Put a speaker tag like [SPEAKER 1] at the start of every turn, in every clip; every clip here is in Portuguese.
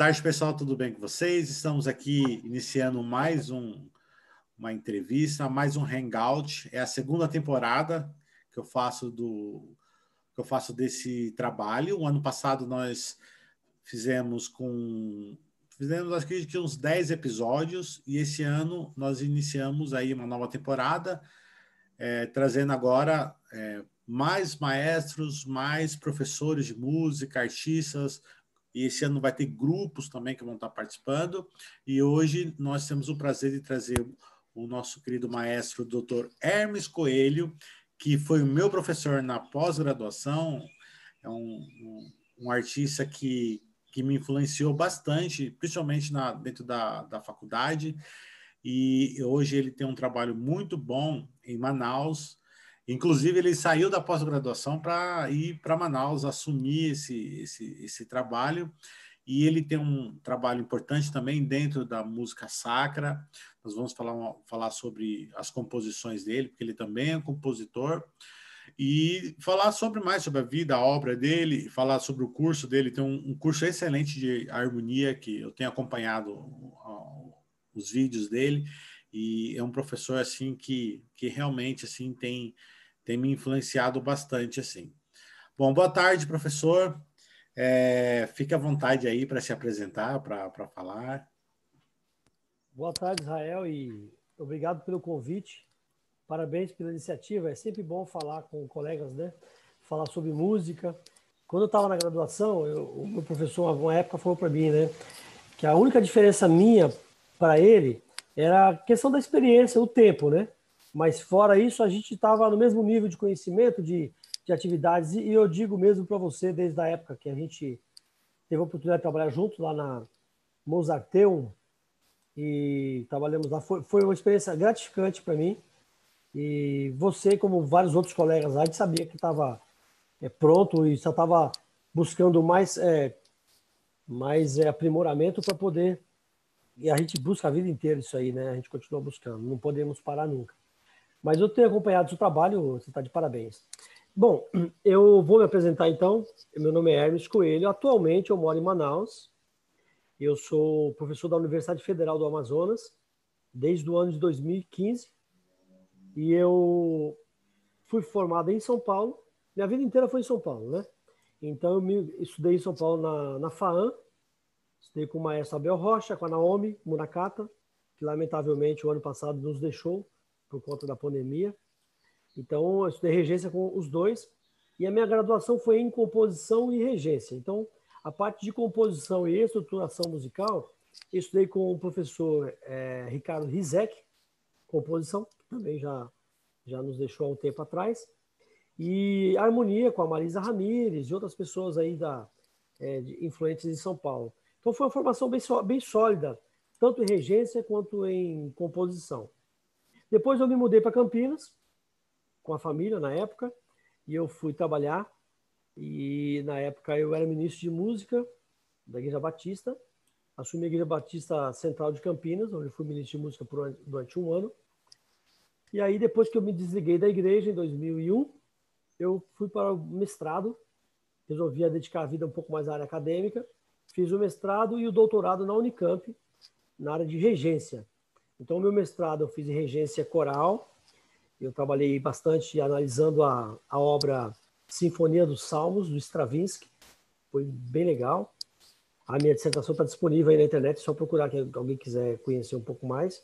[SPEAKER 1] Tarde, pessoal. Tudo bem com vocês? Estamos aqui iniciando mais um, uma entrevista, mais um hangout. É a segunda temporada que eu faço do que eu faço desse trabalho. O ano passado nós fizemos com fizemos acho que uns 10 episódios e esse ano nós iniciamos aí uma nova temporada, é, trazendo agora é, mais maestros, mais professores de música, artistas, e esse ano vai ter grupos também que vão estar participando. E hoje nós temos o prazer de trazer o nosso querido maestro, Dr. Hermes Coelho, que foi o meu professor na pós-graduação, é um, um, um, artista que, que me influenciou bastante, principalmente na, dentro da, da faculdade, e hoje ele tem um trabalho muito bom em Manaus, Inclusive, ele saiu da pós-graduação para ir para Manaus assumir esse, esse, esse trabalho. E ele tem um trabalho importante também dentro da música sacra. Nós vamos falar, falar sobre as composições dele, porque ele também é compositor. E falar sobre mais sobre a vida, a obra dele, falar sobre o curso dele. Tem um, um curso excelente de harmonia que eu tenho acompanhado os vídeos dele e é um professor assim que, que realmente assim tem tem me influenciado bastante assim. Bom, boa tarde, professor. É, fique à vontade aí para se apresentar, para falar.
[SPEAKER 2] Boa tarde, Israel, e obrigado pelo convite. Parabéns pela iniciativa. É sempre bom falar com colegas, né? Falar sobre música. Quando eu estava na graduação, eu, o meu professor, uma época, falou para mim, né? Que a única diferença minha para ele era a questão da experiência, o tempo, né? Mas fora isso, a gente estava no mesmo nível de conhecimento de, de atividades. E eu digo mesmo para você, desde a época que a gente teve a oportunidade de trabalhar junto lá na Mozarteum, e trabalhamos lá, foi, foi uma experiência gratificante para mim. E você, como vários outros colegas lá, a gente sabia que estava é, pronto e só estava buscando mais, é, mais é, aprimoramento para poder. E a gente busca a vida inteira isso aí, né? A gente continua buscando, não podemos parar nunca. Mas eu tenho acompanhado o seu trabalho, você está de parabéns. Bom, eu vou me apresentar então. Meu nome é Hermes Coelho. Atualmente eu moro em Manaus. Eu sou professor da Universidade Federal do Amazonas desde o ano de 2015. E eu fui formado em São Paulo. Minha vida inteira foi em São Paulo, né? Então eu estudei em São Paulo na, na FAAM. Estudei com o maestro Abel Rocha, com a Naomi Munakata, que lamentavelmente o ano passado nos deixou por conta da pandemia. Então, eu estudei regência com os dois. E a minha graduação foi em composição e regência. Então, a parte de composição e estruturação musical, eu estudei com o professor é, Ricardo Rizek, composição, que também já, já nos deixou há um tempo atrás. E harmonia com a Marisa Ramírez e outras pessoas aí da, é, de, influentes em São Paulo. Então, foi uma formação bem, bem sólida, tanto em regência quanto em composição. Depois eu me mudei para Campinas, com a família na época, e eu fui trabalhar. E na época eu era ministro de música da Igreja Batista, assumi a Igreja Batista Central de Campinas, onde fui ministro de música por, durante um ano. E aí, depois que eu me desliguei da igreja, em 2001, eu fui para o mestrado, resolvi dedicar a vida um pouco mais à área acadêmica, fiz o mestrado e o doutorado na Unicamp, na área de regência. Então, meu mestrado eu fiz em regência coral. Eu trabalhei bastante analisando a, a obra Sinfonia dos Salmos, do Stravinsky. Foi bem legal. A minha dissertação está disponível aí na internet, é só procurar que alguém quiser conhecer um pouco mais.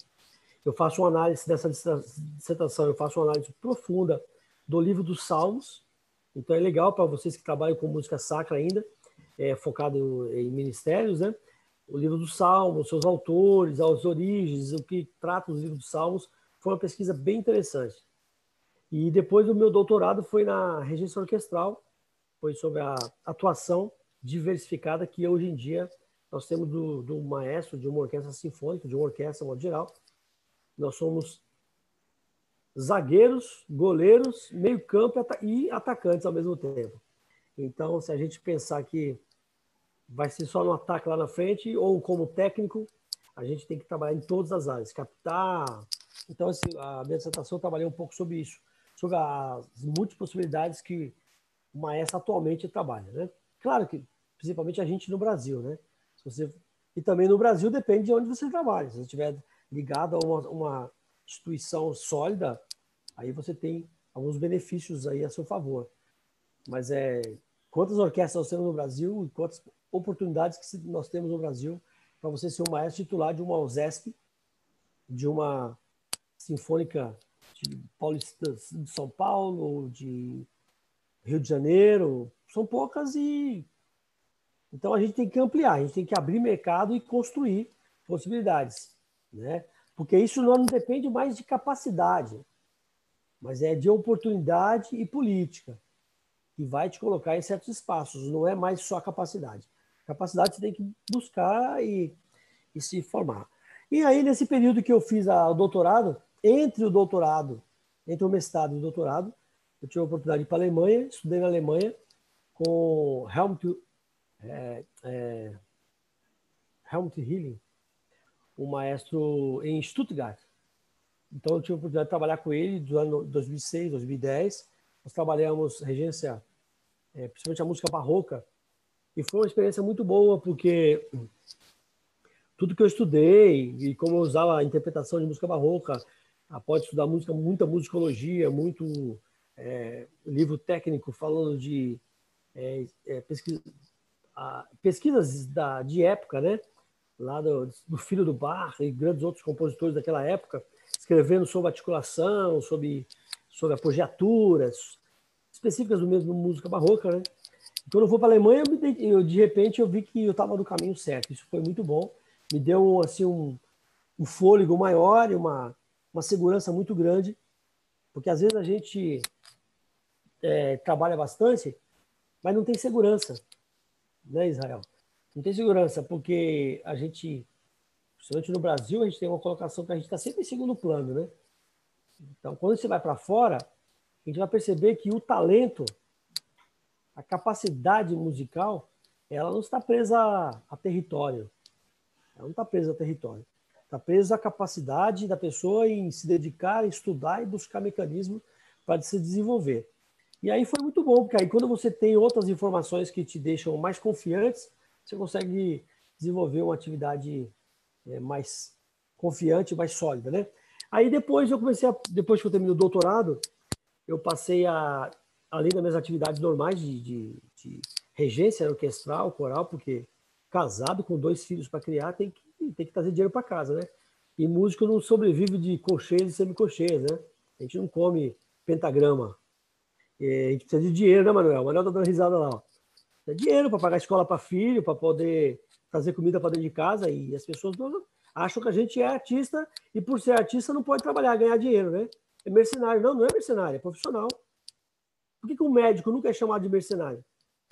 [SPEAKER 2] Eu faço uma análise dessa dissertação, eu faço uma análise profunda do livro dos Salmos. Então é legal para vocês que trabalham com música sacra ainda, é, focado em ministérios, né? o livro dos Salmos, seus autores, as origens, o que trata os livros dos Salmos, foi uma pesquisa bem interessante. E depois o meu doutorado foi na regência orquestral, foi sobre a atuação diversificada que hoje em dia nós temos do, do maestro de uma orquestra sinfônica, de uma orquestra modo geral. Nós somos zagueiros, goleiros, meio-campo e atacantes ao mesmo tempo. Então, se a gente pensar que vai ser só no ataque lá na frente ou como técnico, a gente tem que trabalhar em todas as áreas, captar. Então, assim, a minha dissertação eu trabalhei um pouco sobre isso, sobre as múltiplas possibilidades que o maestro atualmente trabalha, né? Claro que, principalmente a gente no Brasil, né? Se você... E também no Brasil depende de onde você trabalha. Se você estiver ligado a uma, uma instituição sólida, aí você tem alguns benefícios aí a seu favor. Mas é quantas orquestras nós temos no Brasil quantas oportunidades que nós temos no Brasil para você ser um maestro titular de uma USESP, de uma sinfônica de Paulista de São Paulo, de Rio de Janeiro, são poucas e então a gente tem que ampliar, a gente tem que abrir mercado e construir possibilidades, né? Porque isso não depende mais de capacidade, mas é de oportunidade e política, que vai te colocar em certos espaços, não é mais só capacidade. Capacidade você tem que buscar e, e se formar. E aí, nesse período que eu fiz a, o doutorado, entre o doutorado, entre o mestrado e o doutorado, eu tive a oportunidade de ir para a Alemanha, estudei na Alemanha com Helmut, é, é, Helmut Hilling, um maestro em Stuttgart. Então eu tive a oportunidade de trabalhar com ele do ano 2006, 2010. Nós trabalhamos regência, é, principalmente a música barroca, e foi uma experiência muito boa porque tudo que eu estudei e como eu usava a interpretação de música barroca, após estudar música, muita musicologia, muito é, livro técnico falando de é, é, pesquisa, a, pesquisas da, de época, né? Lá do, do, filho do Bar e grandes outros compositores daquela época, escrevendo sobre articulação, sobre, sobre apogiaturas, específicas do mesmo música barroca, né? Quando eu vou para a Alemanha, eu, de repente eu vi que eu estava no caminho certo. Isso foi muito bom, me deu assim um, um fôlego maior e uma, uma segurança muito grande, porque às vezes a gente é, trabalha bastante, mas não tem segurança, né, Israel? Não tem segurança, porque a gente, principalmente no Brasil, a gente tem uma colocação que a gente está sempre em segundo plano, né? Então, quando você vai para fora, a gente vai perceber que o talento, a capacidade musical, ela não está presa a território. Ela não está presa a território. Está presa à capacidade da pessoa em se dedicar, estudar e buscar mecanismos para se desenvolver. E aí foi muito bom, porque aí quando você tem outras informações que te deixam mais confiantes, você consegue desenvolver uma atividade é, mais confiante, mais sólida, né? Aí depois eu comecei, a, depois que eu terminei o doutorado, eu passei a, além das minhas atividades normais de, de, de regência orquestral, coral, porque casado com dois filhos para criar tem que, tem que trazer dinheiro para casa, né? E músico não sobrevive de cocheias e semicocheias, né? A gente não come pentagrama, é, a gente precisa de dinheiro, né, Manuel? O Manuel tá dando risada lá. Ó. É dinheiro para pagar escola para filho, para poder fazer comida para dentro de casa. E as pessoas acham que a gente é artista e, por ser artista, não pode trabalhar, ganhar dinheiro, né? É mercenário. Não, não é mercenário, é profissional. Por que, que um médico nunca é chamado de mercenário?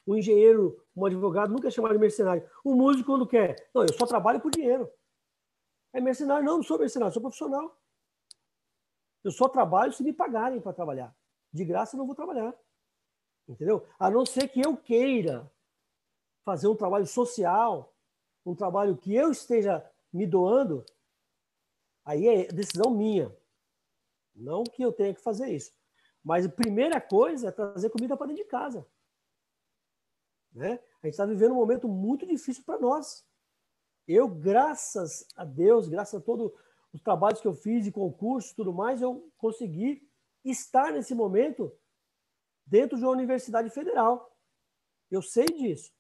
[SPEAKER 2] Um engenheiro, um advogado nunca é chamado de mercenário. O músico, quando quer, não, eu só trabalho por dinheiro. É mercenário? Não, não sou mercenário, sou profissional. Eu só trabalho se me pagarem para trabalhar de graça eu não vou trabalhar. Entendeu? A não ser que eu queira fazer um trabalho social, um trabalho que eu esteja me doando, aí é decisão minha. Não que eu tenha que fazer isso. Mas a primeira coisa é trazer comida para dentro de casa. Né? A gente está vivendo um momento muito difícil para nós. Eu, graças a Deus, graças a todos os trabalhos que eu fiz e concursos e tudo mais, eu consegui estar nesse momento dentro de uma universidade federal. Eu sei disso,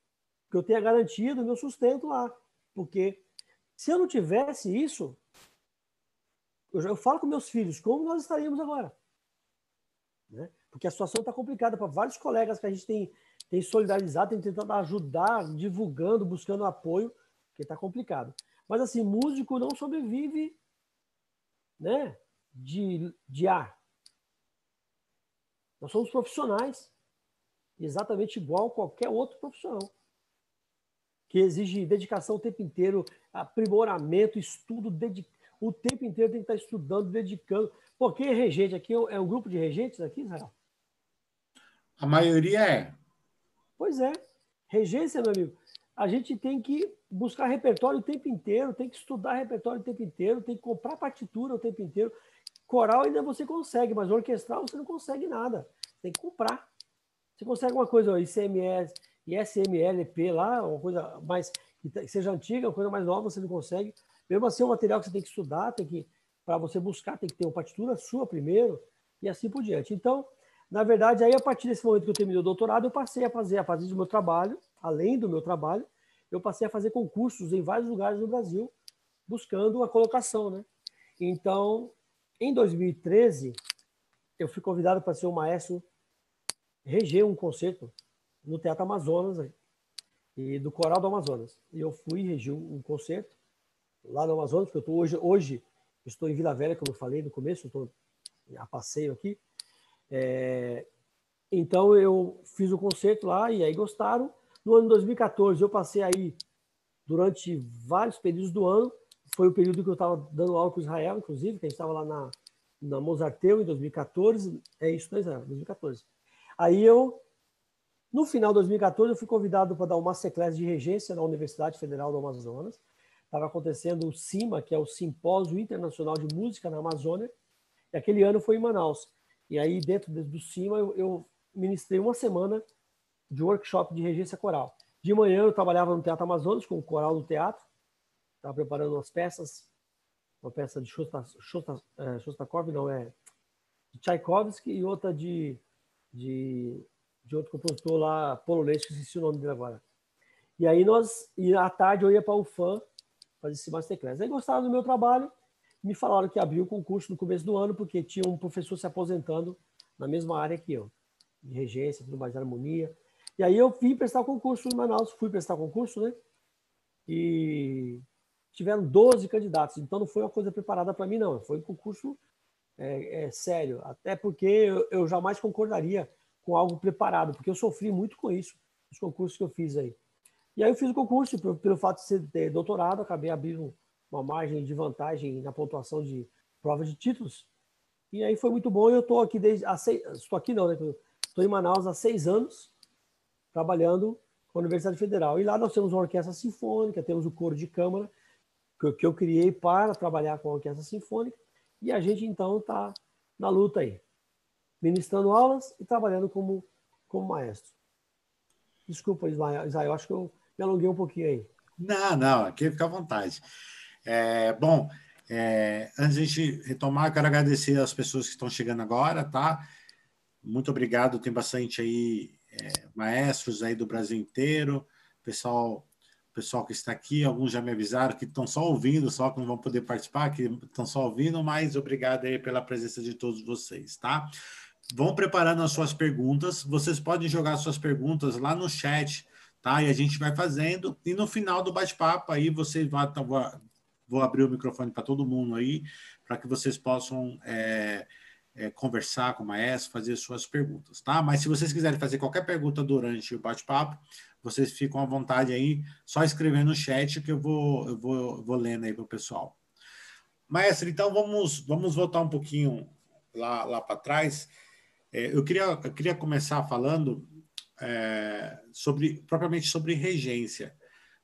[SPEAKER 2] que eu tenho a garantia do meu sustento lá. Porque se eu não tivesse isso, eu, eu falo com meus filhos, como nós estaríamos agora? Né? Porque a situação está complicada para vários colegas que a gente tem, tem solidarizado, tem tentado ajudar, divulgando, buscando apoio, porque está complicado. Mas assim, músico não sobrevive né, de, de ar. Nós somos profissionais, exatamente igual qualquer outro profissional, que exige dedicação o tempo inteiro, aprimoramento, estudo, dedic... o tempo inteiro tem que estar estudando, dedicando. Por que regente? Aqui é um grupo de regentes aqui, Israel?
[SPEAKER 1] A maioria é.
[SPEAKER 2] Pois é. Regência, meu amigo, a gente tem que buscar repertório o tempo inteiro, tem que estudar repertório o tempo inteiro, tem que comprar partitura o tempo inteiro. Coral ainda você consegue, mas orquestral você não consegue nada. Tem que comprar. Você consegue uma coisa, ó, ICMS, ISMLP lá, uma coisa mais que seja antiga, uma coisa mais nova, você não consegue. Mesmo assim, é um material que você tem que estudar, tem que para você buscar, tem que ter uma partitura sua primeiro e assim por diante. Então, na verdade, aí a partir desse momento que eu terminei o doutorado, eu passei a fazer, a fazer o meu trabalho, além do meu trabalho, eu passei a fazer concursos em vários lugares do Brasil, buscando a colocação, né? Então, em 2013, eu fui convidado para ser o maestro reger um concerto no Teatro Amazonas e do Coral do Amazonas. E eu fui reger um concerto lá no Amazonas, porque eu estou hoje, hoje estou em Vila Velha, como eu falei no começo, estou a passeio aqui. É, então eu fiz o concerto lá e aí gostaram. No ano 2014 eu passei aí durante vários períodos do ano. Foi o período que eu estava dando aula com Israel, inclusive, que a gente estava lá na, na Mozarteu em 2014. É isso, né, Israel? 2014. Aí eu, no final de 2014, eu fui convidado para dar uma masterclass de regência na Universidade Federal do Amazonas. Estava acontecendo o CIMA, que é o Simpósio Internacional de Música na Amazônia. E aquele ano foi em Manaus. E aí, dentro do CIMA, eu, eu ministrei uma semana de workshop de regência coral. De manhã eu trabalhava no Teatro Amazonas com o coral do teatro, estava preparando umas peças, uma peça de é, Shostakovich, não é, de Tchaikovsky e outra de, de, de outro compositor lá polonês, que esqueci o nome dele agora. E aí nós, e à tarde eu ia para o FAM fazer esse masterclass. Aí gostaram do meu trabalho, me falaram que abriu o concurso no começo do ano, porque tinha um professor se aposentando na mesma área que eu, de regência, tudo mais, de harmonia. E aí eu vim prestar o concurso em Manaus, fui prestar o concurso, né? E tiveram 12 candidatos, então não foi uma coisa preparada para mim, não. Foi um concurso é, é, sério, até porque eu, eu, jamais concordaria com algo preparado, porque eu sofri muito com isso, os concursos que eu fiz aí. E aí eu fiz o concurso, pelo, pelo fato de ser de doutorado, acabei abrindo uma margem de vantagem na pontuação de prova de títulos. E aí foi muito bom. Eu estou aqui desde. Estou aqui não, né? Estou em Manaus há seis anos trabalhando com a Universidade Federal. E lá nós temos uma orquestra sinfônica, temos o coro de câmara, que eu criei para trabalhar com a orquestra sinfônica. E a gente, então, está na luta aí, ministrando aulas e trabalhando como, como maestro. Desculpa, Israel, acho que eu me alonguei um pouquinho aí.
[SPEAKER 1] Não, não, aqui fica à vontade. É, bom, é, antes de a gente retomar, quero agradecer as pessoas que estão chegando agora, tá? Muito obrigado, tem bastante aí é, maestros aí do Brasil inteiro, pessoal pessoal que está aqui, alguns já me avisaram que estão só ouvindo, só que não vão poder participar, que estão só ouvindo, mas obrigado aí pela presença de todos vocês, tá? Vão preparando as suas perguntas, vocês podem jogar suas perguntas lá no chat, tá? E a gente vai fazendo, e no final do bate-papo aí vocês vão, vou abrir o microfone para todo mundo aí, para que vocês possam é, é, conversar com o maestro, fazer suas perguntas, tá? Mas se vocês quiserem fazer qualquer pergunta durante o bate-papo, vocês ficam à vontade aí, só escrever no chat que eu vou, eu vou, vou lendo aí para o pessoal. Maestro, então vamos, vamos voltar um pouquinho lá, lá para trás. É, eu, queria, eu queria começar falando é, sobre propriamente sobre regência.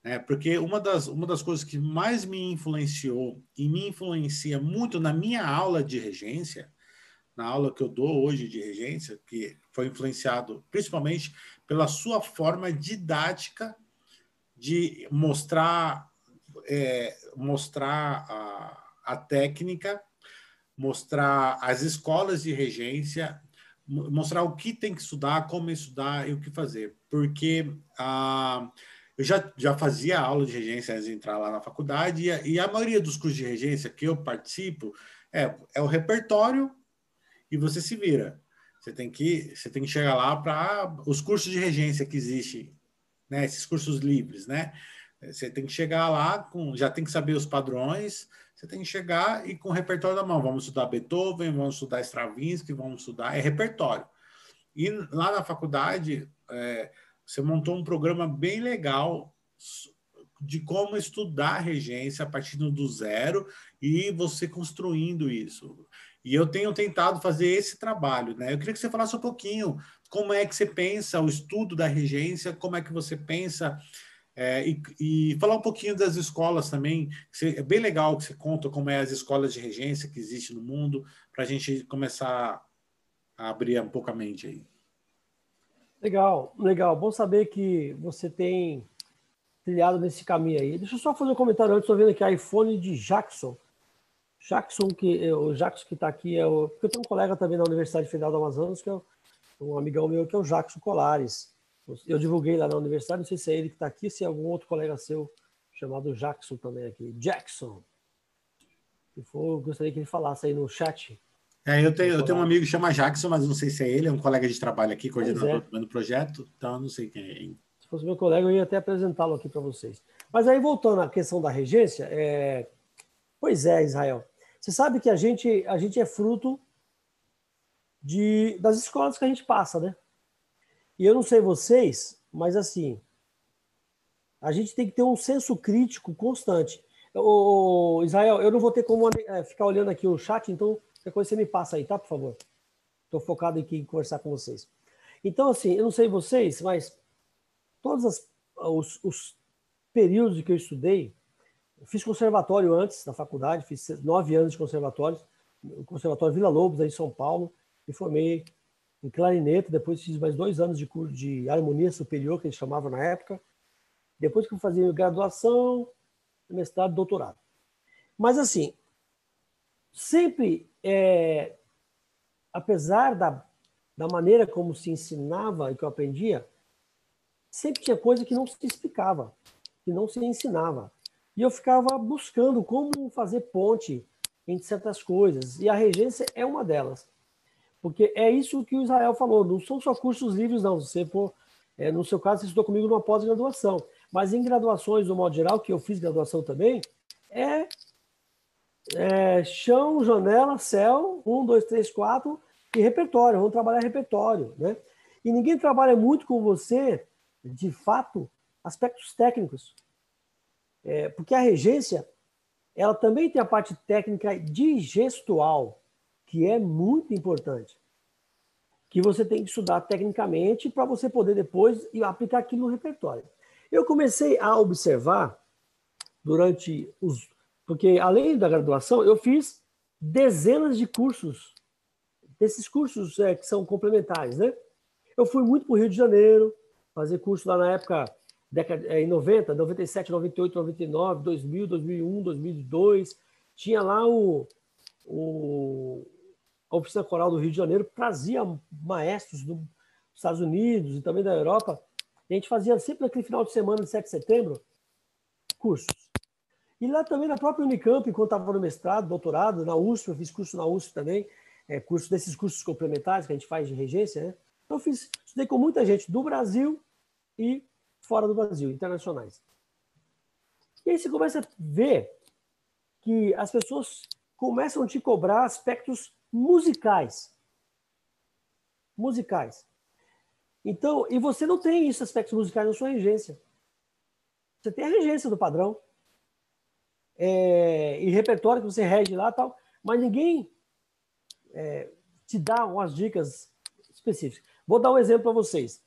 [SPEAKER 1] Né? Porque uma das, uma das coisas que mais me influenciou e me influencia muito na minha aula de regência na aula que eu dou hoje de regência, que foi influenciado principalmente pela sua forma didática de mostrar, é, mostrar a, a técnica, mostrar as escolas de regência, mostrar o que tem que estudar, como estudar e o que fazer. Porque ah, eu já, já fazia aula de regência antes de entrar lá na faculdade, e a, e a maioria dos cursos de regência que eu participo é, é o repertório e você se vira. Você tem que, você tem que chegar lá para os cursos de regência que existem, né? Esses cursos livres, né? Você tem que chegar lá com, já tem que saber os padrões. Você tem que chegar e com o repertório da mão. Vamos estudar Beethoven, vamos estudar Stravinsky, vamos estudar é repertório. E lá na faculdade é, você montou um programa bem legal de como estudar regência a partir do zero e você construindo isso. E eu tenho tentado fazer esse trabalho, né? Eu queria que você falasse um pouquinho como é que você pensa o estudo da regência, como é que você pensa é, e, e, falar um pouquinho das escolas também. é bem legal que você conta como é as escolas de regência que existem no mundo, para a gente começar a abrir um pouco a mente aí.
[SPEAKER 2] Legal, legal. Bom saber que você tem trilhado nesse caminho aí. Deixa eu só fazer um comentário antes, estou vendo aqui iPhone de Jackson. Jackson, que, o Jackson que está aqui é o. Porque eu tenho um colega também na Universidade Federal do Amazonas, que é um amigão meu, que é o Jackson Colares. Eu divulguei lá na universidade, não sei se é ele que está aqui, se é algum outro colega seu chamado Jackson também aqui. Jackson. Se for, gostaria que ele falasse aí no chat.
[SPEAKER 1] É, eu tenho, eu tenho um amigo que chama Jackson, mas não sei se é ele, é um colega de trabalho aqui, coordenador é. do projeto, então eu não sei quem é.
[SPEAKER 2] Se fosse meu colega, eu ia até apresentá-lo aqui para vocês. Mas aí, voltando à questão da regência, é... pois é, Israel. Você sabe que a gente, a gente é fruto de, das escolas que a gente passa, né? E eu não sei vocês, mas assim, a gente tem que ter um senso crítico constante. Israel, eu não vou ter como é, ficar olhando aqui o chat, então qualquer coisa você me passa aí, tá? Por favor. Estou focado aqui em conversar com vocês. Então, assim, eu não sei vocês, mas todos as, os, os períodos que eu estudei, eu fiz conservatório antes da faculdade, fiz nove anos de conservatório, conservatório Vila Lobos, aí em São Paulo, me formei em clarinete, depois fiz mais dois anos de curso de harmonia superior, que eles chamavam na época. Depois que eu fazia graduação, mestrado, doutorado. Mas assim, sempre, é, apesar da, da maneira como se ensinava e que eu aprendia, sempre tinha coisa que não se explicava, que não se ensinava. E eu ficava buscando como fazer ponte entre certas coisas. E a regência é uma delas. Porque é isso que o Israel falou, não são só cursos livres, não. Você for, é, no seu caso, você estudou comigo numa pós-graduação. Mas em graduações, no modo geral, que eu fiz graduação também, é, é chão, janela, céu, um, dois, três, quatro, e repertório. Vamos trabalhar repertório, né? E ninguém trabalha muito com você, de fato, aspectos técnicos. É, porque a regência, ela também tem a parte técnica de gestual que é muito importante, que você tem que estudar tecnicamente para você poder depois aplicar aquilo no repertório. Eu comecei a observar durante os. Porque além da graduação, eu fiz dezenas de cursos, desses cursos é, que são complementares, né? Eu fui muito para o Rio de Janeiro, fazer curso lá na época, década, é, em 90, 97, 98, 99, 2000, 2001, 2002. Tinha lá o, o a Oficina Coral do Rio de Janeiro trazia maestros dos Estados Unidos e também da Europa. E a gente fazia sempre naquele final de semana, de 7 de setembro, cursos. E lá também na própria Unicamp, enquanto estava no mestrado, doutorado, na USP, eu fiz curso na USP também, é, curso desses cursos complementares que a gente faz de regência, né? Então eu fiz, estudei com muita gente do Brasil e fora do Brasil, internacionais. E aí você começa a ver que as pessoas começam a te cobrar aspectos musicais. Musicais. Então, e você não tem esses aspectos musicais na sua regência. Você tem a regência do padrão é, e repertório que você rege lá tal, mas ninguém é, te dá umas dicas específicas. Vou dar um exemplo para vocês.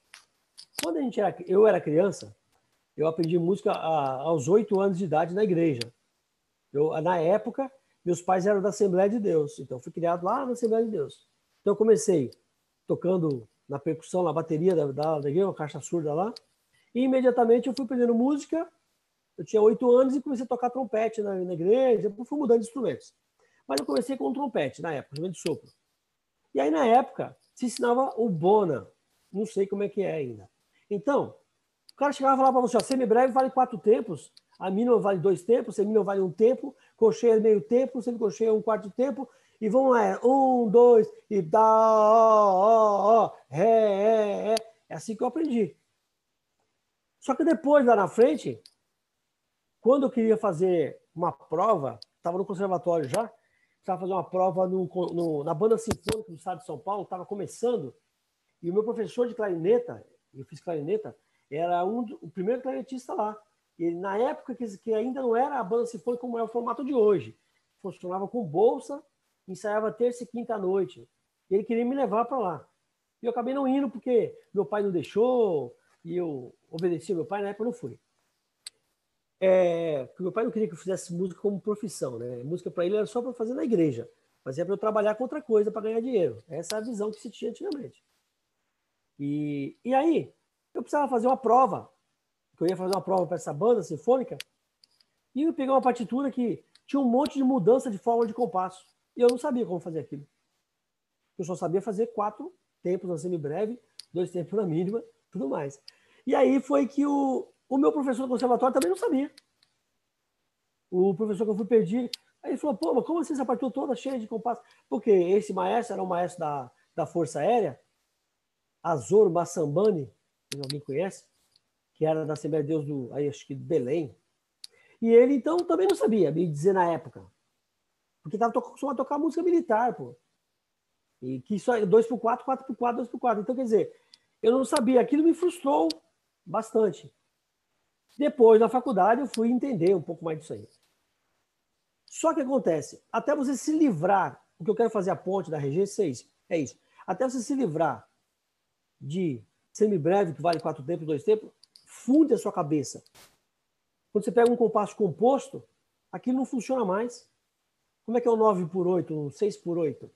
[SPEAKER 2] Quando a gente era, eu era criança, eu aprendi música a, aos oito anos de idade na igreja. Eu, na época, meus pais eram da Assembleia de Deus, então fui criado lá na Assembleia de Deus. Então eu comecei tocando na percussão, na bateria da, da, da uma caixa surda lá, e imediatamente eu fui aprendendo música. Eu tinha oito anos e comecei a tocar trompete na, na igreja, fui mudando de instrumentos. Mas eu comecei com um trompete na época, instrumento de sopro. E aí na época se ensinava o bona, não sei como é que é ainda. Então, o cara chegava e falava para você, ó, semibreve vale quatro tempos, a mínima vale dois tempos, a mínima vale um tempo, cocheia meio tempo, semicocheia um quarto tempo, e vamos lá, é um, dois, e dá, ó, ó, ó, ré, é, é. É assim que eu aprendi. Só que depois, lá na frente, quando eu queria fazer uma prova, estava no conservatório já, estava fazendo uma prova no, no, na banda sinfônica do estado de São Paulo, estava começando, e o meu professor de clarineta, eu fiz clarineta, era um, o primeiro clarinetista lá. Ele, na época que, que ainda não era a banda sinfônica como é o formato de hoje. Funcionava com bolsa, ensaiava terça e quinta à noite. E ele queria me levar para lá. E eu acabei não indo porque meu pai não deixou e eu obedeci ao meu pai, na época eu não fui. É, porque meu pai não queria que eu fizesse música como profissão, né? Música para ele era só para fazer na igreja, mas é para eu trabalhar com outra coisa para ganhar dinheiro. Essa é a visão que se tinha antigamente. E, e aí, eu precisava fazer uma prova que eu ia fazer uma prova para essa banda sinfônica, e eu peguei uma partitura que tinha um monte de mudança de forma de compasso. E eu não sabia como fazer aquilo. Eu só sabia fazer quatro tempos na semibreve, dois tempos na mínima, tudo mais. E aí foi que o, o meu professor do conservatório também não sabia. O professor que eu fui pedir, aí ele falou, pô, mas como assim essa partitura toda cheia de compasso? Porque esse maestro era um maestro da, da Força Aérea, Azor Massambani, alguém conhece, que era da Assembleia de Deus do, aí acho que Belém. E ele, então, também não sabia me dizer na época. Porque estava acostumado a tocar música militar, pô. E que só 2x4, 4x4, 2x4. Então, quer dizer, eu não sabia. Aquilo me frustrou bastante. Depois, na faculdade, eu fui entender um pouco mais disso aí. Só que acontece, até você se livrar, o que eu quero fazer a ponte da regência é isso, é isso. Até você se livrar de semibreve, que vale quatro tempos, dois tempos, funde a sua cabeça. Quando você pega um compasso composto, aquilo não funciona mais. Como é que é o 9 por 8, um 6 por 8?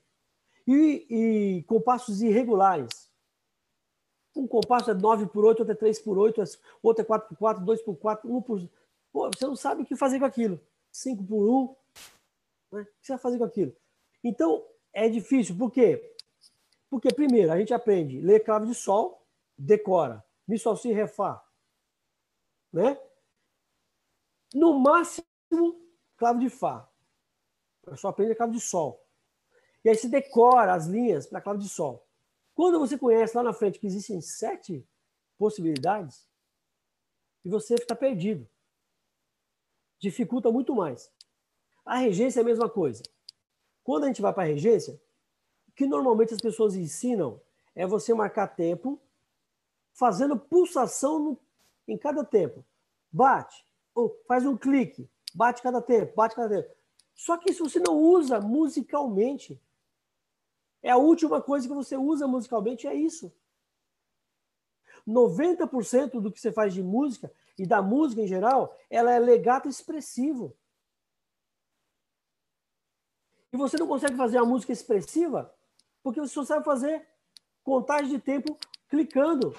[SPEAKER 2] E, e compassos irregulares. Um compasso é 9 por 8, outro é 3 por 8, outro é 4 por 4, 2 por 4, 1 por... Pô, você não sabe o que fazer com aquilo. 5 por 1. Né? O que você vai fazer com aquilo? Então, é difícil. Por quê? Porque, primeiro, a gente aprende ler clave de sol, decora. Mi, sol, si, ré, fá. Né? No máximo, clave de fá. Eu só aprende a clave de sol. E aí você decora as linhas para a clave de sol. Quando você conhece lá na frente que existem sete possibilidades, e você fica perdido. Dificulta muito mais. A regência é a mesma coisa. Quando a gente vai para a regência, o que normalmente as pessoas ensinam é você marcar tempo, fazendo pulsação no, em cada tempo. Bate, ou faz um clique, bate cada tempo, bate cada tempo. Só que se você não usa musicalmente, é a última coisa que você usa musicalmente, é isso. 90% do que você faz de música e da música em geral, ela é legato expressivo. E você não consegue fazer uma música expressiva porque você só sabe fazer contagem de tempo clicando.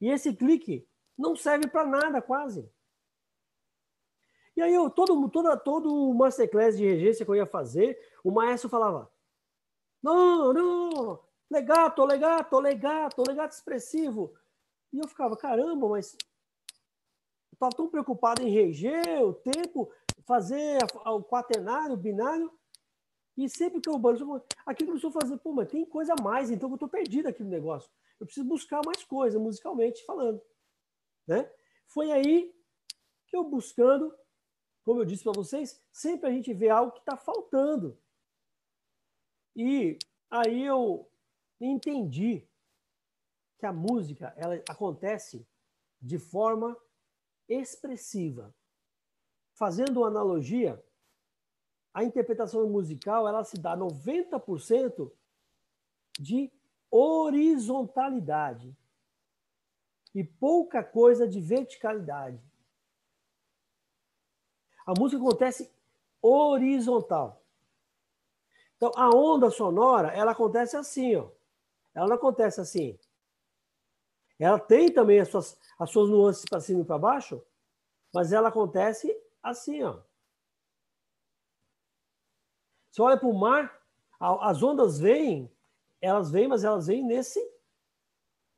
[SPEAKER 2] E esse clique não serve para nada quase. E aí eu todo todo todo o masterclass de regência que eu ia fazer, o maestro falava: "Não, não, legato, legato, legato, legato expressivo". E eu ficava: "Caramba, mas eu estava tão preocupado em reger o tempo, fazer o quaternário, o binário, e sempre que eu banho, aquilo começou a fazer, pô, mas tem coisa a mais, então eu estou perdido aqui no negócio. Eu preciso buscar mais coisa, musicalmente falando. Né? Foi aí que eu buscando, como eu disse para vocês, sempre a gente vê algo que está faltando. E aí eu entendi que a música ela acontece de forma expressiva. Fazendo uma analogia, a interpretação musical ela se dá 90% de horizontalidade e pouca coisa de verticalidade. A música acontece horizontal. Então, a onda sonora, ela acontece assim, ó. Ela não acontece assim. Ela tem também as suas, as suas nuances para cima e para baixo, mas ela acontece assim, ó. Você olha para o mar, as ondas vêm, elas vêm, mas elas vêm nesse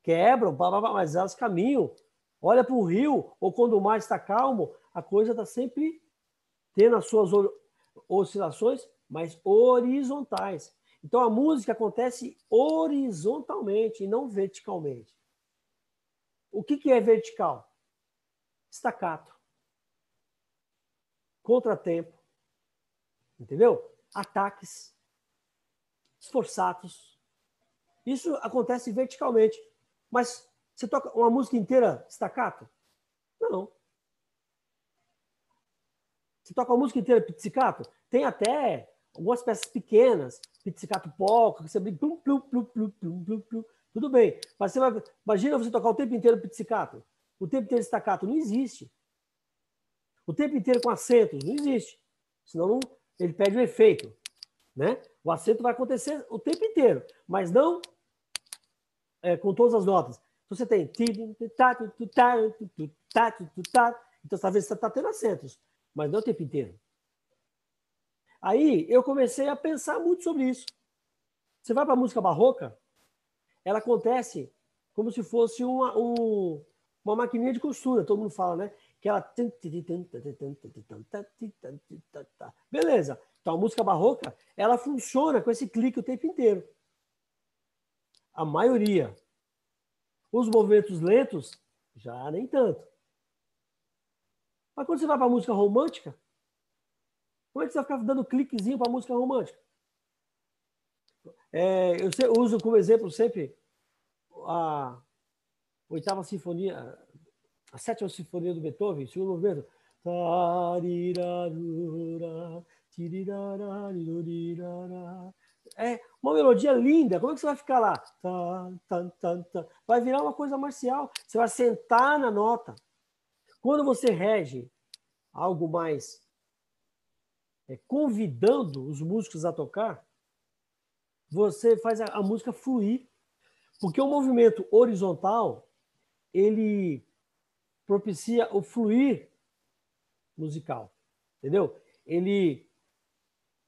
[SPEAKER 2] quebram, mas elas caminham. Olha para o rio, ou quando o mar está calmo, a coisa está sempre tendo as suas oscilações, mas horizontais. Então a música acontece horizontalmente e não verticalmente. O que, que é vertical? Estacato. Contratempo. Entendeu? ataques esforçados. Isso acontece verticalmente. Mas você toca uma música inteira staccato? Não. Você toca uma música inteira pizzicato? Tem até algumas peças pequenas, pizzicato pouco, que você brinca, plum, plum, plum, plum, plum, plum, plum, tudo bem. Mas você vai, imagina você tocar o tempo inteiro pizzicato. O tempo inteiro staccato não existe. O tempo inteiro com acentos não existe. Senão não, ele perde o efeito. Né? O acento vai acontecer o tempo inteiro, mas não é, com todas as notas. Então você tem. Então talvez você está tendo acentos, mas não o tempo inteiro. Aí eu comecei a pensar muito sobre isso. Você vai para a música barroca, ela acontece como se fosse uma, um, uma maquininha de costura, todo mundo fala, né? Que ela. Beleza. Então a música barroca, ela funciona com esse clique o tempo inteiro. A maioria. Os movimentos lentos, já nem tanto. Mas quando você vai para música romântica, como é que você vai ficar dando cliquezinho para música romântica? É, eu uso como exemplo sempre a oitava sinfonia, a sétima sinfonia do Beethoven, segundo movimento. É uma melodia linda. Como é que você vai ficar lá? Vai virar uma coisa marcial. Você vai sentar na nota. Quando você rege algo mais é, convidando os músicos a tocar, você faz a, a música fluir. Porque o movimento horizontal, ele propicia o fluir musical, entendeu? Ele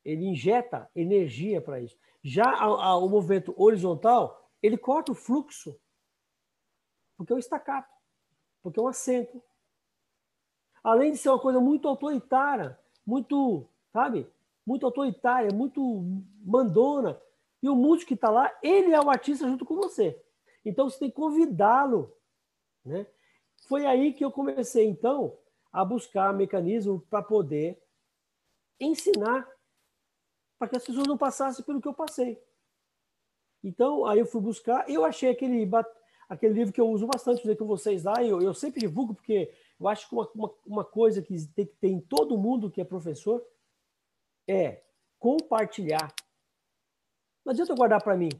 [SPEAKER 2] ele injeta energia para isso. Já a, a, o movimento horizontal, ele corta o fluxo, porque é um estacato, porque é um acento. Além de ser uma coisa muito autoritária, muito, sabe? Muito autoritária, muito mandona. E o músico que está lá, ele é o artista junto com você. Então você tem que convidá-lo, né? Foi aí que eu comecei, então, a buscar mecanismo para poder ensinar para que as pessoas não passassem pelo que eu passei. Então, aí eu fui buscar, eu achei aquele, aquele livro que eu uso bastante com vocês lá, eu, eu sempre divulgo, porque eu acho que uma, uma, uma coisa que tem que ter em todo mundo que é professor é compartilhar. Não adianta eu guardar para mim.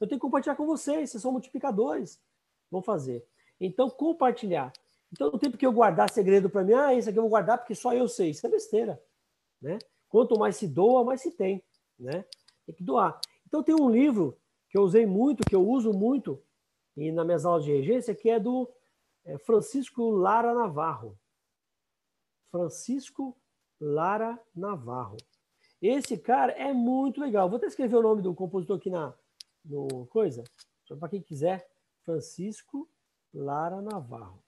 [SPEAKER 2] Eu tenho que compartilhar com vocês, vocês são multiplicadores. Vão fazer. Então, compartilhar. Então, não tem porque eu guardar segredo para mim. Ah, isso aqui eu vou guardar porque só eu sei. Isso é besteira. Né? Quanto mais se doa, mais se tem. Né? Tem que doar. Então, tem um livro que eu usei muito, que eu uso muito e nas minhas aulas de regência, que é do é, Francisco Lara Navarro. Francisco Lara Navarro. Esse cara é muito legal. Vou até escrever o nome do compositor aqui na no coisa, para quem quiser. Francisco Lara Navarro.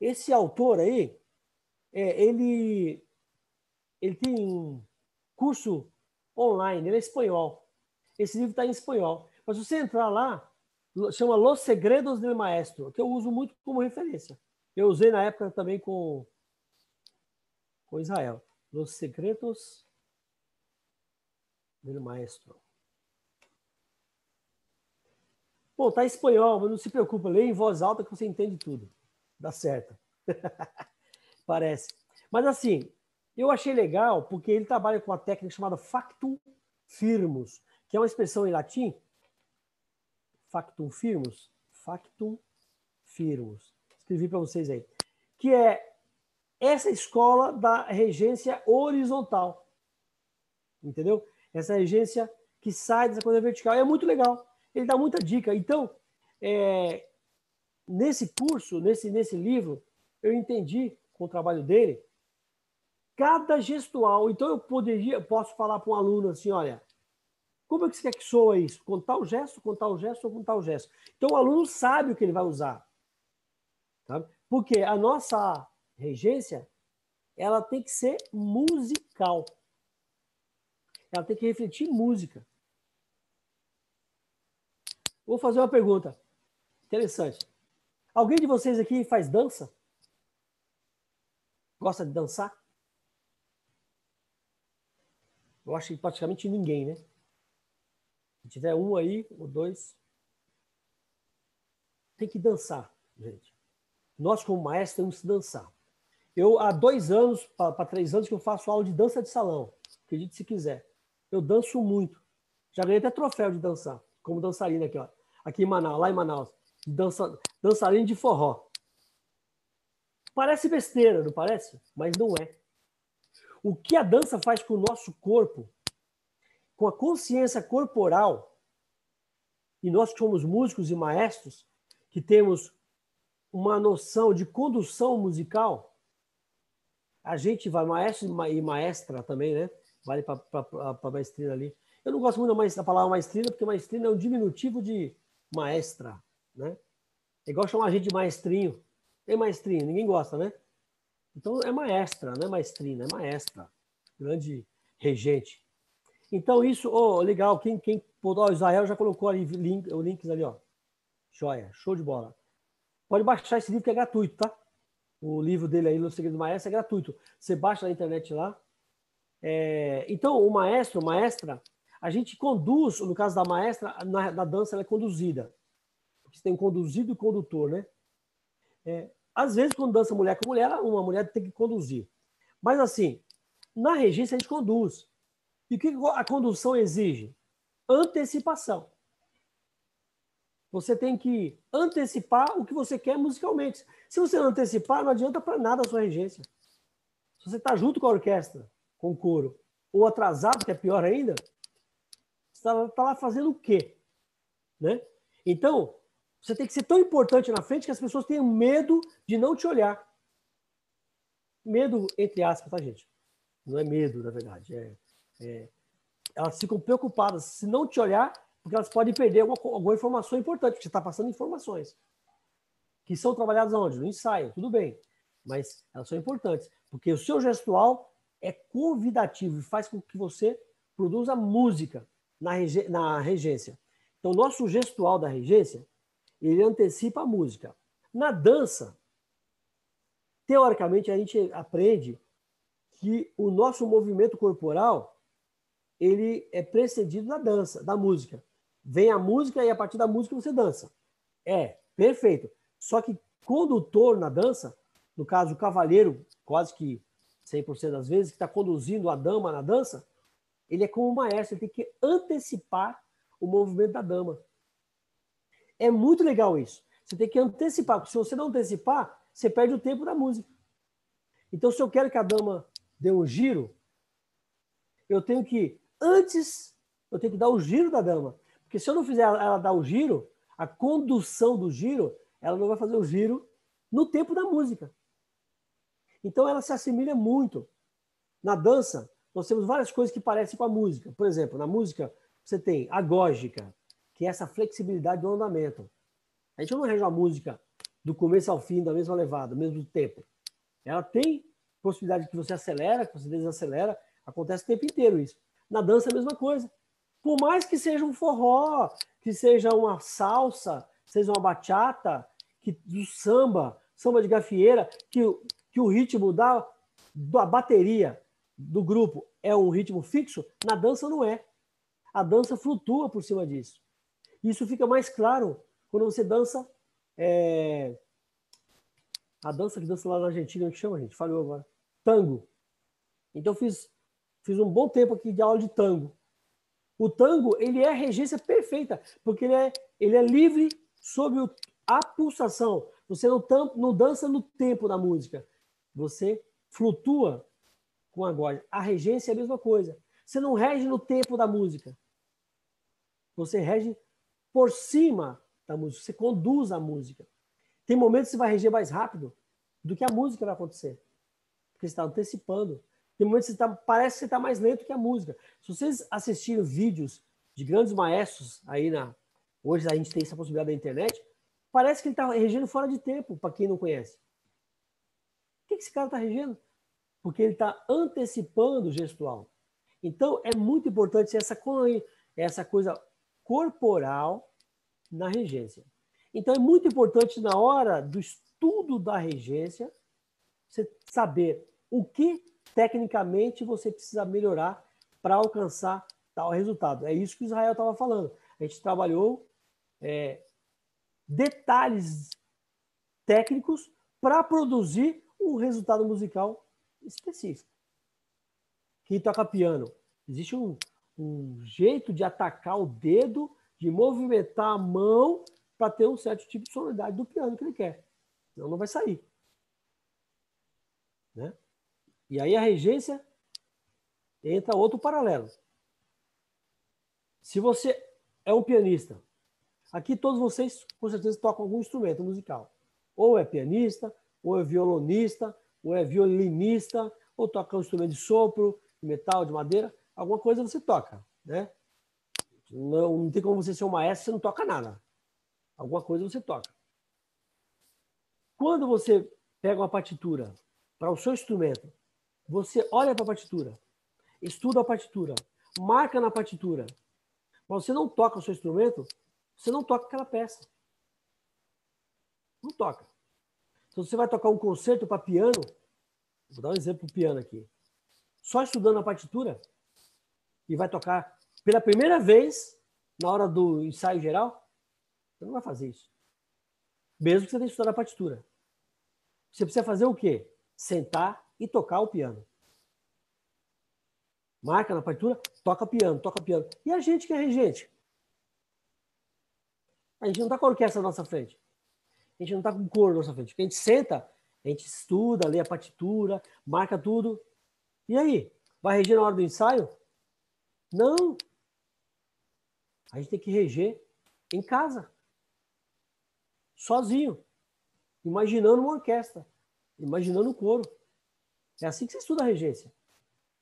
[SPEAKER 2] Esse autor aí, é, ele, ele tem um curso online, ele é espanhol. Esse livro está em espanhol. Mas se você entrar lá, chama Los Segredos del Maestro, que eu uso muito como referência. Eu usei na época também com, com Israel. Los Segredos del Maestro. Pô, tá em espanhol, mas não se preocupa, leia em voz alta que você entende tudo. Dá certo. Parece. Mas assim, eu achei legal porque ele trabalha com uma técnica chamada factum firmus, que é uma expressão em latim. Factum firmus. Factum firmus. Escrevi para vocês aí. Que é essa escola da regência horizontal. Entendeu? Essa regência que sai dessa coisa vertical. É muito legal ele dá muita dica. Então, é, nesse curso, nesse, nesse livro, eu entendi com o trabalho dele cada gestual. Então, eu poderia, posso falar para um aluno assim: olha, como é que você quer que soa isso? Com tal gesto, com tal gesto ou com tal gesto? Então, o aluno sabe o que ele vai usar. Sabe? Porque a nossa regência ela tem que ser musical. Ela tem que refletir música. Vou fazer uma pergunta interessante. Alguém de vocês aqui faz dança? Gosta de dançar? Eu acho que praticamente ninguém, né? Se tiver um aí, ou dois. Tem que dançar, gente. Nós, como maestros, temos que dançar. Eu, há dois anos, para três anos, que eu faço aula de dança de salão. Acredite se quiser. Eu danço muito. Já ganhei até troféu de dançar, como dançarina aqui, ó aqui em Manaus, lá em Manaus, dança, dançarino de forró. Parece besteira, não parece? Mas não é. O que a dança faz com o nosso corpo, com a consciência corporal, e nós que somos músicos e maestros, que temos uma noção de condução musical, a gente vai, maestro e maestra também, né? Vale para maestrina ali. Eu não gosto muito da, palavra maestrina, porque maestrina é um diminutivo de maestra, né? É igual chamar a gente de maestrinho. É maestrinho, ninguém gosta, né? Então é maestra, não é maestrina, é maestra. Grande regente. Então isso, oh, legal, quem, quem oh, Israel já colocou ali link, o links ali, ó. Joia, show de bola. Pode baixar esse livro que é gratuito, tá? O livro dele aí, No Segredo do Maestro, é gratuito. Você baixa na internet lá. É... Então, o maestro, maestra, a gente conduz, no caso da maestra, na, na dança ela é conduzida. Você tem um conduzido e condutor, né? É, às vezes, quando dança mulher com mulher, uma mulher tem que conduzir. Mas, assim, na regência a gente conduz. E o que a condução exige? Antecipação. Você tem que antecipar o que você quer musicalmente. Se você não antecipar, não adianta para nada a sua regência. Se você está junto com a orquestra, com o coro, ou atrasado, que é pior ainda, você está tá lá fazendo o quê? Né? Então, você tem que ser tão importante na frente que as pessoas tenham medo de não te olhar. Medo, entre aspas, tá, gente? Não é medo, na verdade. É, é, elas ficam preocupadas. Se não te olhar, porque elas podem perder alguma, alguma informação importante, porque você está passando informações. Que são trabalhadas onde? No ensaio, tudo bem. Mas elas são importantes. Porque o seu gestual é convidativo e faz com que você produza música na, rege na regência. Então, nosso gestual da regência, ele antecipa a música. Na dança, teoricamente, a gente aprende que o nosso movimento corporal ele é precedido da dança, da música. Vem a música e a partir da música você dança. É, perfeito. Só que condutor na dança, no caso o cavalheiro, quase que 100% das vezes, que está conduzindo a dama na dança, ele é como o maestro, ele tem que antecipar o movimento da dama. É muito legal isso. Você tem que antecipar, porque se você não antecipar, você perde o tempo da música. Então, se eu quero que a dama dê um giro, eu tenho que, antes, eu tenho que dar o giro da dama. Porque se eu não fizer ela dar o giro, a condução do giro, ela não vai fazer o giro no tempo da música. Então, ela se assemelha muito. Na dança, nós temos várias coisas que parecem com a música. Por exemplo, na música, você tem a gógica, que é essa flexibilidade do andamento. A gente não arranja a música do começo ao fim, da mesma levada, do mesmo tempo. Ela tem possibilidade que você acelera, que você desacelera, acontece o tempo inteiro isso. Na dança é a mesma coisa. Por mais que seja um forró, que seja uma salsa, seja uma bachata, que do samba, samba de gafieira, que, que o ritmo da, da bateria do grupo é um ritmo fixo, na dança não é. A dança flutua por cima disso. Isso fica mais claro quando você dança. É... A dança que dança lá na Argentina, que chama, gente? Falou agora. Tango. Então, fiz, fiz um bom tempo aqui de aula de tango. O tango, ele é a regência perfeita, porque ele é, ele é livre sob o, a pulsação. Você não, tam, não dança no tempo da música. Você flutua com a gorda. A regência é a mesma coisa. Você não rege no tempo da música. Você rege por cima da música. Você conduz a música. Tem momentos que você vai reger mais rápido do que a música vai acontecer. Porque você está antecipando. Tem momentos que você tá, parece que você está mais lento que a música. Se vocês assistirem vídeos de grandes maestros aí na. Hoje a gente tem essa possibilidade da internet. Parece que ele está regendo fora de tempo, para quem não conhece. O que esse cara está regendo? porque ele está antecipando o gestual. Então, é muito importante essa, essa coisa corporal na regência. Então, é muito importante na hora do estudo da regência você saber o que tecnicamente você precisa melhorar para alcançar tal resultado. É isso que Israel estava falando. A gente trabalhou é, detalhes técnicos para produzir um resultado musical específico. Quem toca piano, existe um, um jeito de atacar o dedo, de movimentar a mão para ter um certo tipo de sonoridade do piano que ele quer. Senão não vai sair. Né? E aí a regência entra outro paralelo. Se você é um pianista Aqui todos vocês, com certeza, tocam algum instrumento musical. Ou é pianista, ou é violonista, ou é violinista, ou toca um instrumento de sopro, de metal, de madeira. Alguma coisa você toca, né? Não, não tem como você ser um maestro, você não toca nada. Alguma coisa você toca. Quando você pega uma partitura para o seu instrumento, você olha para a partitura, estuda a partitura, marca na partitura, mas você não toca o seu instrumento, você não toca aquela peça. Não toca. Então, você vai tocar um concerto para piano, vou dar um exemplo do piano aqui, só estudando a partitura, e vai tocar pela primeira vez, na hora do ensaio geral, você não vai fazer isso. Mesmo que você tenha estudado a partitura. Você precisa fazer o quê? Sentar e tocar o piano. Marca na partitura, toca piano, toca piano. E a gente que é regente? A gente não está com a orquestra na nossa frente. A gente não está com cor na nossa frente. a gente senta, a gente estuda, lê a partitura, marca tudo. E aí? Vai reger na hora do ensaio? Não. A gente tem que reger em casa. Sozinho. Imaginando uma orquestra. Imaginando o coro. É assim que você estuda a regência.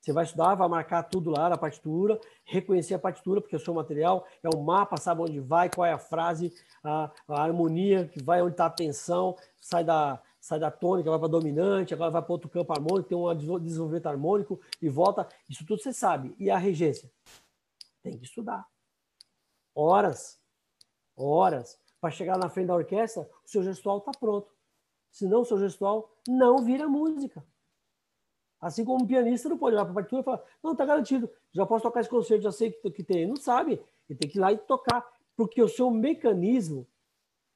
[SPEAKER 2] Você vai estudar, vai marcar tudo lá na partitura, reconhecer a partitura, porque o seu material é um mapa, sabe onde vai, qual é a frase, a, a harmonia, que vai onde está a tensão, sai da, sai da tônica, vai para dominante, agora vai para outro campo harmônico, tem um desenvolvimento harmônico e volta. Isso tudo você sabe. E a regência? Tem que estudar. Horas, horas, para chegar na frente da orquestra, o seu gestual está pronto. Senão o seu gestual não vira música. Assim como um pianista não pode olhar para a partitura e falar, não, está garantido, já posso tocar esse concerto, já sei que, que tem. Não sabe, ele tem que ir lá e tocar, porque o seu mecanismo,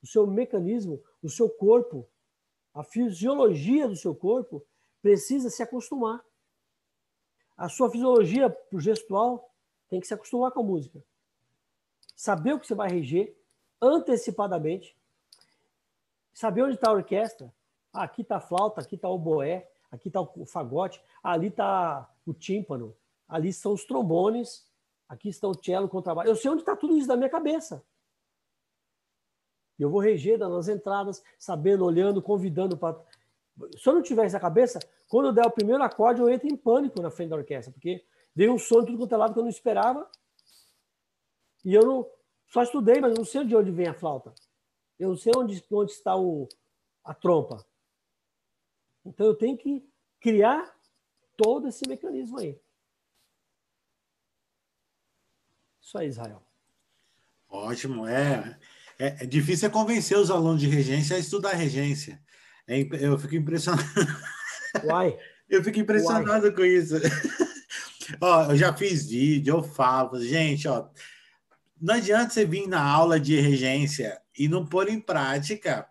[SPEAKER 2] o seu mecanismo, o seu corpo, a fisiologia do seu corpo precisa se acostumar. A sua fisiologia gestual tem que se acostumar com a música. Saber o que você vai reger antecipadamente. Saber onde está a orquestra. Ah, aqui está a flauta, aqui está o boé, aqui está o fagote, ali está o tímpano, ali estão os trombones, aqui está o cello, contrabaixo. Eu sei onde está tudo isso na minha cabeça. Eu vou reger nas entradas, sabendo, olhando, convidando para. Se eu não tiver essa cabeça, quando eu der o primeiro acorde, eu entro em pânico na frente da orquestra, porque veio um som tudo quanto é lado que eu não esperava. E eu não. Só estudei, mas não sei de onde vem a flauta. Eu não sei onde, onde está o, a trompa. Então eu tenho que criar todo esse mecanismo aí. Isso aí, Israel.
[SPEAKER 1] Ótimo, é, é, é difícil convencer os alunos de regência a estudar regência. É, eu fico impressionado.
[SPEAKER 2] Uai.
[SPEAKER 1] eu fico impressionado Uai. com isso. ó, eu já fiz vídeo, eu falo, gente, ó, não adianta você vir na aula de regência e não pôr em prática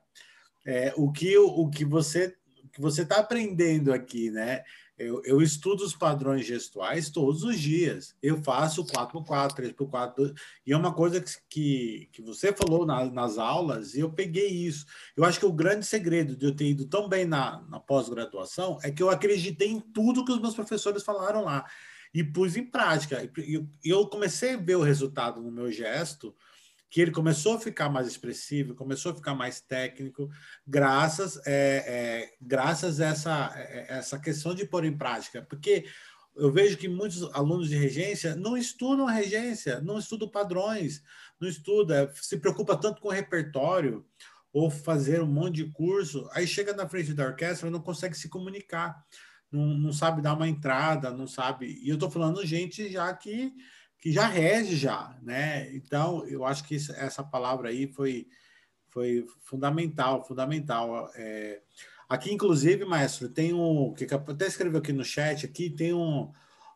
[SPEAKER 1] é, o, que, o que você que você está aprendendo aqui, né? Eu, eu, estudo os padrões gestuais todos os dias. Eu faço 4x4, 3x4, e é uma coisa que, que, que você falou na, nas aulas, e eu peguei isso. Eu acho que o grande segredo de eu ter ido tão bem na, na pós-graduação é que eu acreditei em tudo que os meus professores falaram lá e pus em prática. E eu comecei a ver o resultado no meu gesto que ele começou a ficar mais expressivo, começou a ficar mais técnico, graças, é, é, graças a essa, é, essa questão de pôr em prática. Porque eu vejo que muitos alunos de regência não estudam regência, não estudam padrões, não estuda, se preocupa tanto com o repertório ou fazer um monte de curso, aí chega na frente da orquestra e não consegue se comunicar, não, não sabe dar uma entrada, não sabe. E eu estou falando gente já que que já rege já, né? Então, eu acho que essa palavra aí foi, foi fundamental, fundamental. É, aqui, inclusive, maestro, tem um, que até escreveu aqui no chat, aqui tem um,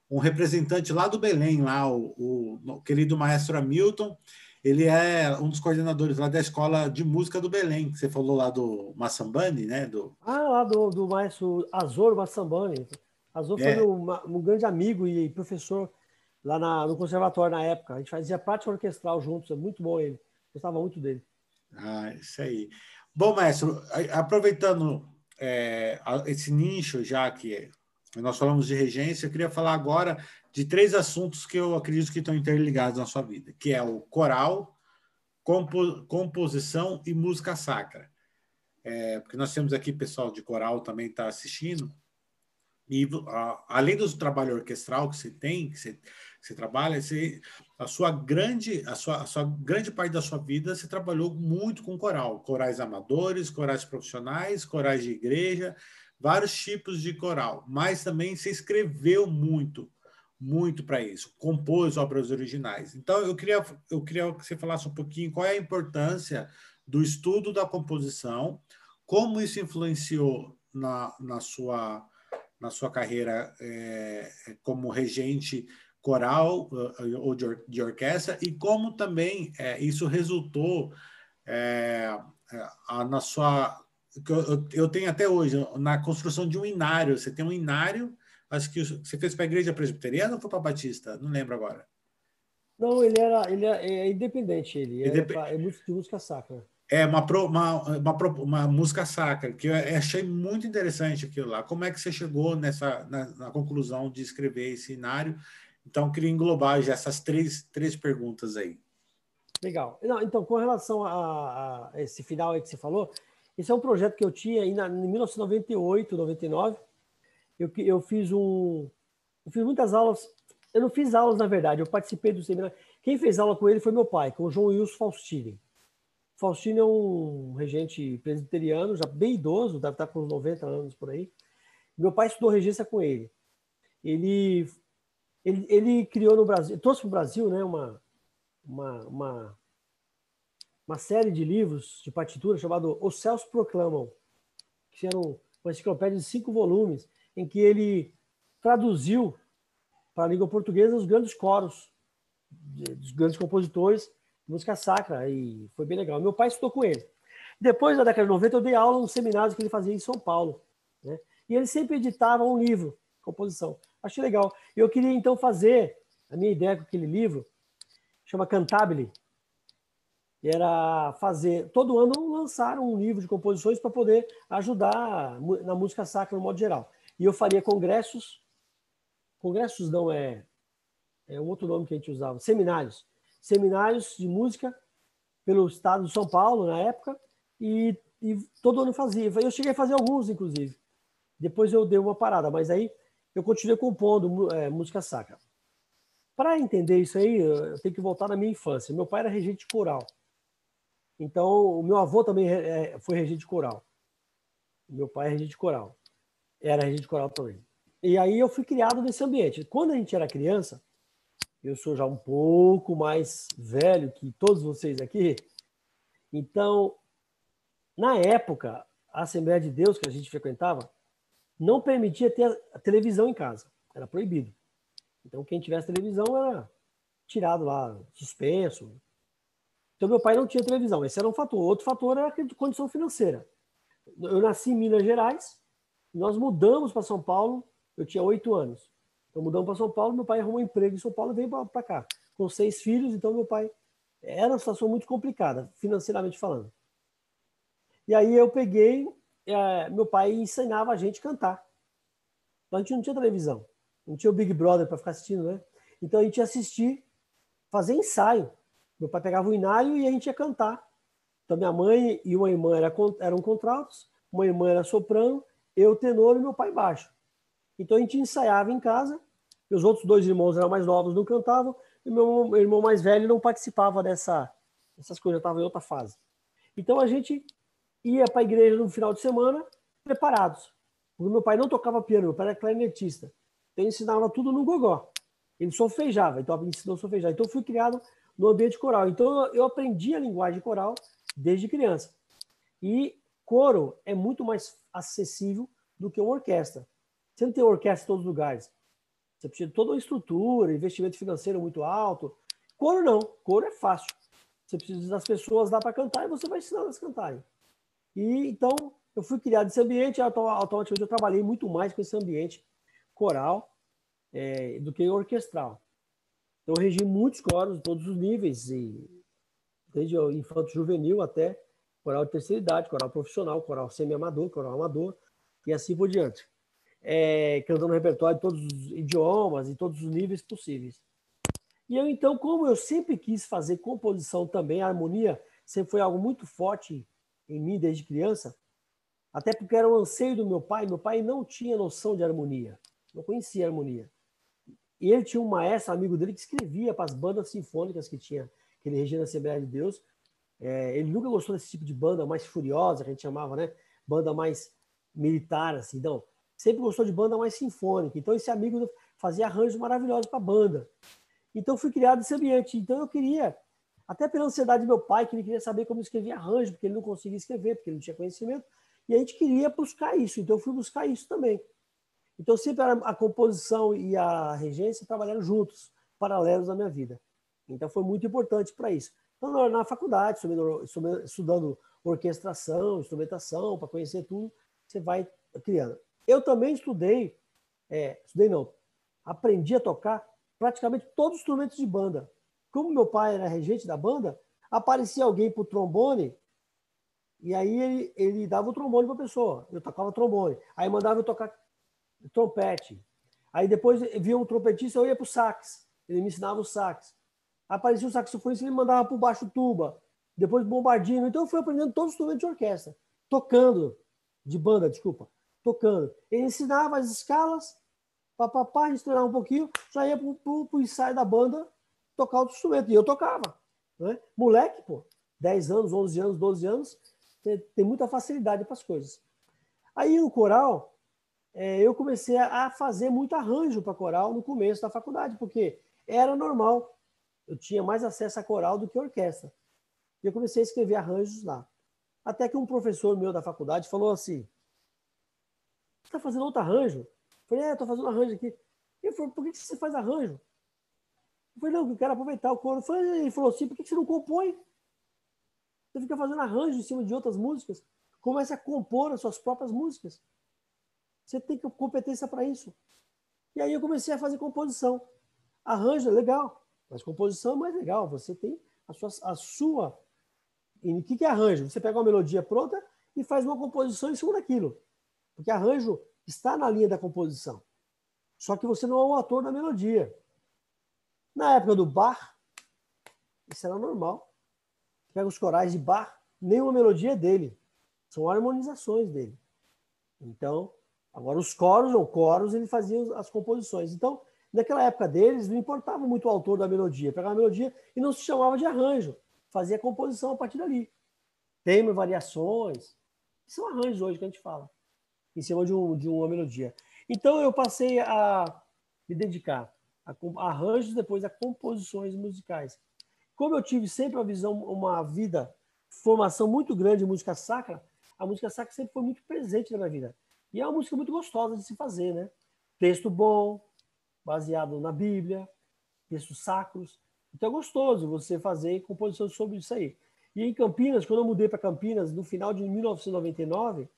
[SPEAKER 1] um representante lá do Belém, lá, o, o, o querido maestro Hamilton, ele é um dos coordenadores lá da Escola de Música do Belém, que você falou lá do Massambani, né? Do...
[SPEAKER 2] Ah, lá do, do maestro Azor Massambani. Azor é. foi um, um grande amigo e professor lá na, no conservatório na época. A gente fazia prática orquestral juntos, é muito bom ele. Gostava muito dele.
[SPEAKER 1] Ah, isso aí. Bom, mestre, aproveitando é, esse nicho já que nós falamos de regência, eu queria falar agora de três assuntos que eu acredito que estão interligados na sua vida, que é o coral, compo, composição e música sacra. É, porque nós temos aqui pessoal de coral também está assistindo. E a, além do trabalho orquestral que você tem, que você, que você trabalha, você, a sua grande a sua, a sua grande parte da sua vida você trabalhou muito com coral, corais amadores, corais profissionais, corais de igreja, vários tipos de coral. Mas também você escreveu muito muito para isso, compôs obras originais. Então, eu queria, eu queria que você falasse um pouquinho qual é a importância do estudo da composição, como isso influenciou na, na, sua, na sua carreira é, como regente coral uh, ou de, or, de, orquestra, e como também é, isso resultou é, na sua. Eu, eu tenho até hoje, na construção de um inário. Você tem um inário Acho que você fez para a igreja presbiteriana ou foi para a Batista? Não lembro agora.
[SPEAKER 2] Não, ele era, ele é, é independente, ele é, Indep... é de música sacra.
[SPEAKER 1] É uma, uma, uma, uma, música sacra, que eu achei muito interessante aquilo lá. Como é que você chegou nessa, na, na conclusão de escrever esse cenário? Então, queria englobar já essas três, três perguntas aí.
[SPEAKER 2] Legal. Não, então, com relação a, a, esse final aí que você falou, esse é um projeto que eu tinha em 1998, 99, eu, eu fiz um. Eu fiz muitas aulas. Eu não fiz aulas, na verdade, eu participei do seminário. Quem fez aula com ele foi meu pai, com o João Wilson Faustini. Faustino é um regente presbiteriano, já bem idoso, deve estar com uns 90 anos por aí. Meu pai estudou regência com ele. Ele, ele, ele criou no Brasil, trouxe para o Brasil né, uma, uma, uma, uma série de livros de partitura chamado Os Céus Proclamam, que eram uma enciclopédia de cinco volumes, em que ele traduziu para a língua portuguesa os grandes coros dos grandes compositores de música sacra e foi bem legal. Meu pai estudou com ele. Depois da década de 90 eu dei aula nos seminários que ele fazia em São Paulo, né? E ele sempre editava um livro, composição. Achei legal. Eu queria então fazer a minha ideia com aquele livro chama Cantabile. Era fazer todo ano lançar um livro de composições para poder ajudar na música sacra no modo geral. E eu faria congressos. Congressos não é, é um outro nome que a gente usava. Seminários. Seminários de música pelo estado de São Paulo, na época. E, e todo ano fazia. Eu cheguei a fazer alguns, inclusive. Depois eu dei uma parada, mas aí eu continuei compondo é, música sacra. Para entender isso aí, eu tenho que voltar na minha infância. Meu pai era regente coral. Então, o meu avô também é, foi regente coral. Meu pai é regente coral. Era regente coral também. E aí eu fui criado nesse ambiente. Quando a gente era criança, eu sou já um pouco mais velho que todos vocês aqui. Então, na época, a Assembleia de Deus que a gente frequentava não permitia ter a televisão em casa. Era proibido. Então, quem tivesse televisão era tirado lá, suspenso. Então, meu pai não tinha televisão. Esse era um fator. Outro fator era a condição financeira. Eu nasci em Minas Gerais, nós mudamos para São Paulo, eu tinha oito anos. Então mudamos para São Paulo, meu pai arrumou um emprego em São Paulo e veio para cá. Com seis filhos, então meu pai. Era uma situação muito complicada, financeiramente falando. E aí eu peguei, é, meu pai ensinava a gente a cantar. Então, a gente não tinha televisão, não tinha o Big Brother para ficar assistindo, né? Então a gente ia assistir, fazer ensaio. Meu pai pegava o inário e a gente ia cantar. Então minha mãe e uma irmã eram contraltos, uma irmã era soprano eu tenor e meu pai baixo. Então a gente ensaiava em casa, os outros dois irmãos eram mais novos, não cantavam, e meu, irmão mais velho não participava dessa, dessas coisas, estava em outra fase. Então a gente ia para a igreja no final de semana preparados. Porque meu pai não tocava piano, meu pai era clarinetista. Então ele ensinava tudo no gogó. Ele solfejava, então ensinou a solfejar. Então eu fui criado no ambiente coral. Então eu aprendi a linguagem coral desde criança. E coro é muito mais acessível do que uma orquestra. Você não tem orquestra em todos os lugares. Você precisa de toda uma estrutura, investimento financeiro muito alto. Coro não, coro é fácil. Você precisa das pessoas lá para cantar e você vai ensinar elas a cantarem. E então eu fui criado nesse ambiente, automaticamente eu trabalhei muito mais com esse ambiente coral é, do que orquestral. Eu regi muitos coros todos os níveis, e, desde o infanto juvenil até coral de terceira idade, coral profissional, coral semi-amador, coral amador e assim por diante. É, cantando repertório de todos os idiomas e todos os níveis possíveis. E eu, então, como eu sempre quis fazer composição também, harmonia sempre foi algo muito forte em mim desde criança, até porque era um anseio do meu pai. Meu pai não tinha noção de harmonia, não conhecia harmonia. E ele tinha um maestro, amigo dele, que escrevia para as bandas sinfônicas que tinha, que ele regia na Assembleia de Deus. É, ele nunca gostou desse tipo de banda mais furiosa, que a gente chamava, né? Banda mais militar, assim. Não, sempre gostou de banda mais sinfônica. Então, esse amigo fazia arranjos maravilhosos para a banda. Então, fui criado nesse ambiente. Então, eu queria, até pela ansiedade do meu pai, que ele queria saber como escrever arranjo, porque ele não conseguia escrever, porque ele não tinha conhecimento. E a gente queria buscar isso. Então, eu fui buscar isso também. Então, sempre a composição e a regência trabalharam juntos, paralelos na minha vida. Então, foi muito importante para isso. Então, na faculdade, estudando orquestração, instrumentação, para conhecer tudo, você vai criando. Eu também estudei, é, estudei não, aprendi a tocar praticamente todos os instrumentos de banda. Como meu pai era regente da banda, aparecia alguém para o trombone e aí ele, ele dava o trombone para a pessoa. Eu tocava trombone. Aí mandava eu tocar trompete. Aí depois via um trompetista, eu ia para o sax. Ele me ensinava o sax. Aparecia o saxofonista, ele mandava para o baixo tuba. Depois bombardino. Então eu fui aprendendo todos os instrumentos de orquestra. Tocando. De banda, desculpa. Tocando. Ele ensinava as escalas. Papapá, a um pouquinho. Já ia para o ensaio da banda tocar outro instrumento. E eu tocava. Né? Moleque, pô. 10 anos, 11 anos, 12 anos. Tem, tem muita facilidade para as coisas. Aí no coral, é, eu comecei a fazer muito arranjo para coral no começo da faculdade, porque era normal. Eu tinha mais acesso a coral do que a orquestra. E eu comecei a escrever arranjos lá. Até que um professor meu da faculdade falou assim: Você está fazendo outro arranjo? Eu falei: É, estou fazendo arranjo aqui. Ele falou: Por que você faz arranjo? Eu falei: Não, eu quero aproveitar o coro. Ele falou assim: Por que você não compõe? Você fica fazendo arranjo em cima de outras músicas. Comece a compor as suas próprias músicas. Você tem competência para isso. E aí eu comecei a fazer composição. Arranjo é legal, mas composição é mais legal. Você tem a sua, a sua e o que, que é arranjo? Você pega uma melodia pronta e faz uma composição em cima daquilo. Porque arranjo está na linha da composição. Só que você não é o autor da melodia. Na época do Bach, isso era normal. Pega os corais de Bach, nenhuma melodia é dele. São harmonizações dele. Então, agora os coros, ou coros, ele fazia as composições. Então, naquela época deles, não importava muito o autor da melodia. Pegava a melodia e não se chamava de arranjo fazia composição a partir dali. Tema, variações. São arranjos hoje que a gente fala, em cima de, um, de uma melodia. Então eu passei a me dedicar a, a arranjos, depois a composições musicais. Como eu tive sempre uma visão, uma vida, formação muito grande de música sacra, a música sacra sempre foi muito presente na minha vida. E é uma música muito gostosa de se fazer, né? Texto bom, baseado na Bíblia, textos sacros. Então é gostoso você fazer composições sobre isso aí. E em Campinas, quando eu mudei para Campinas, no final de 1999,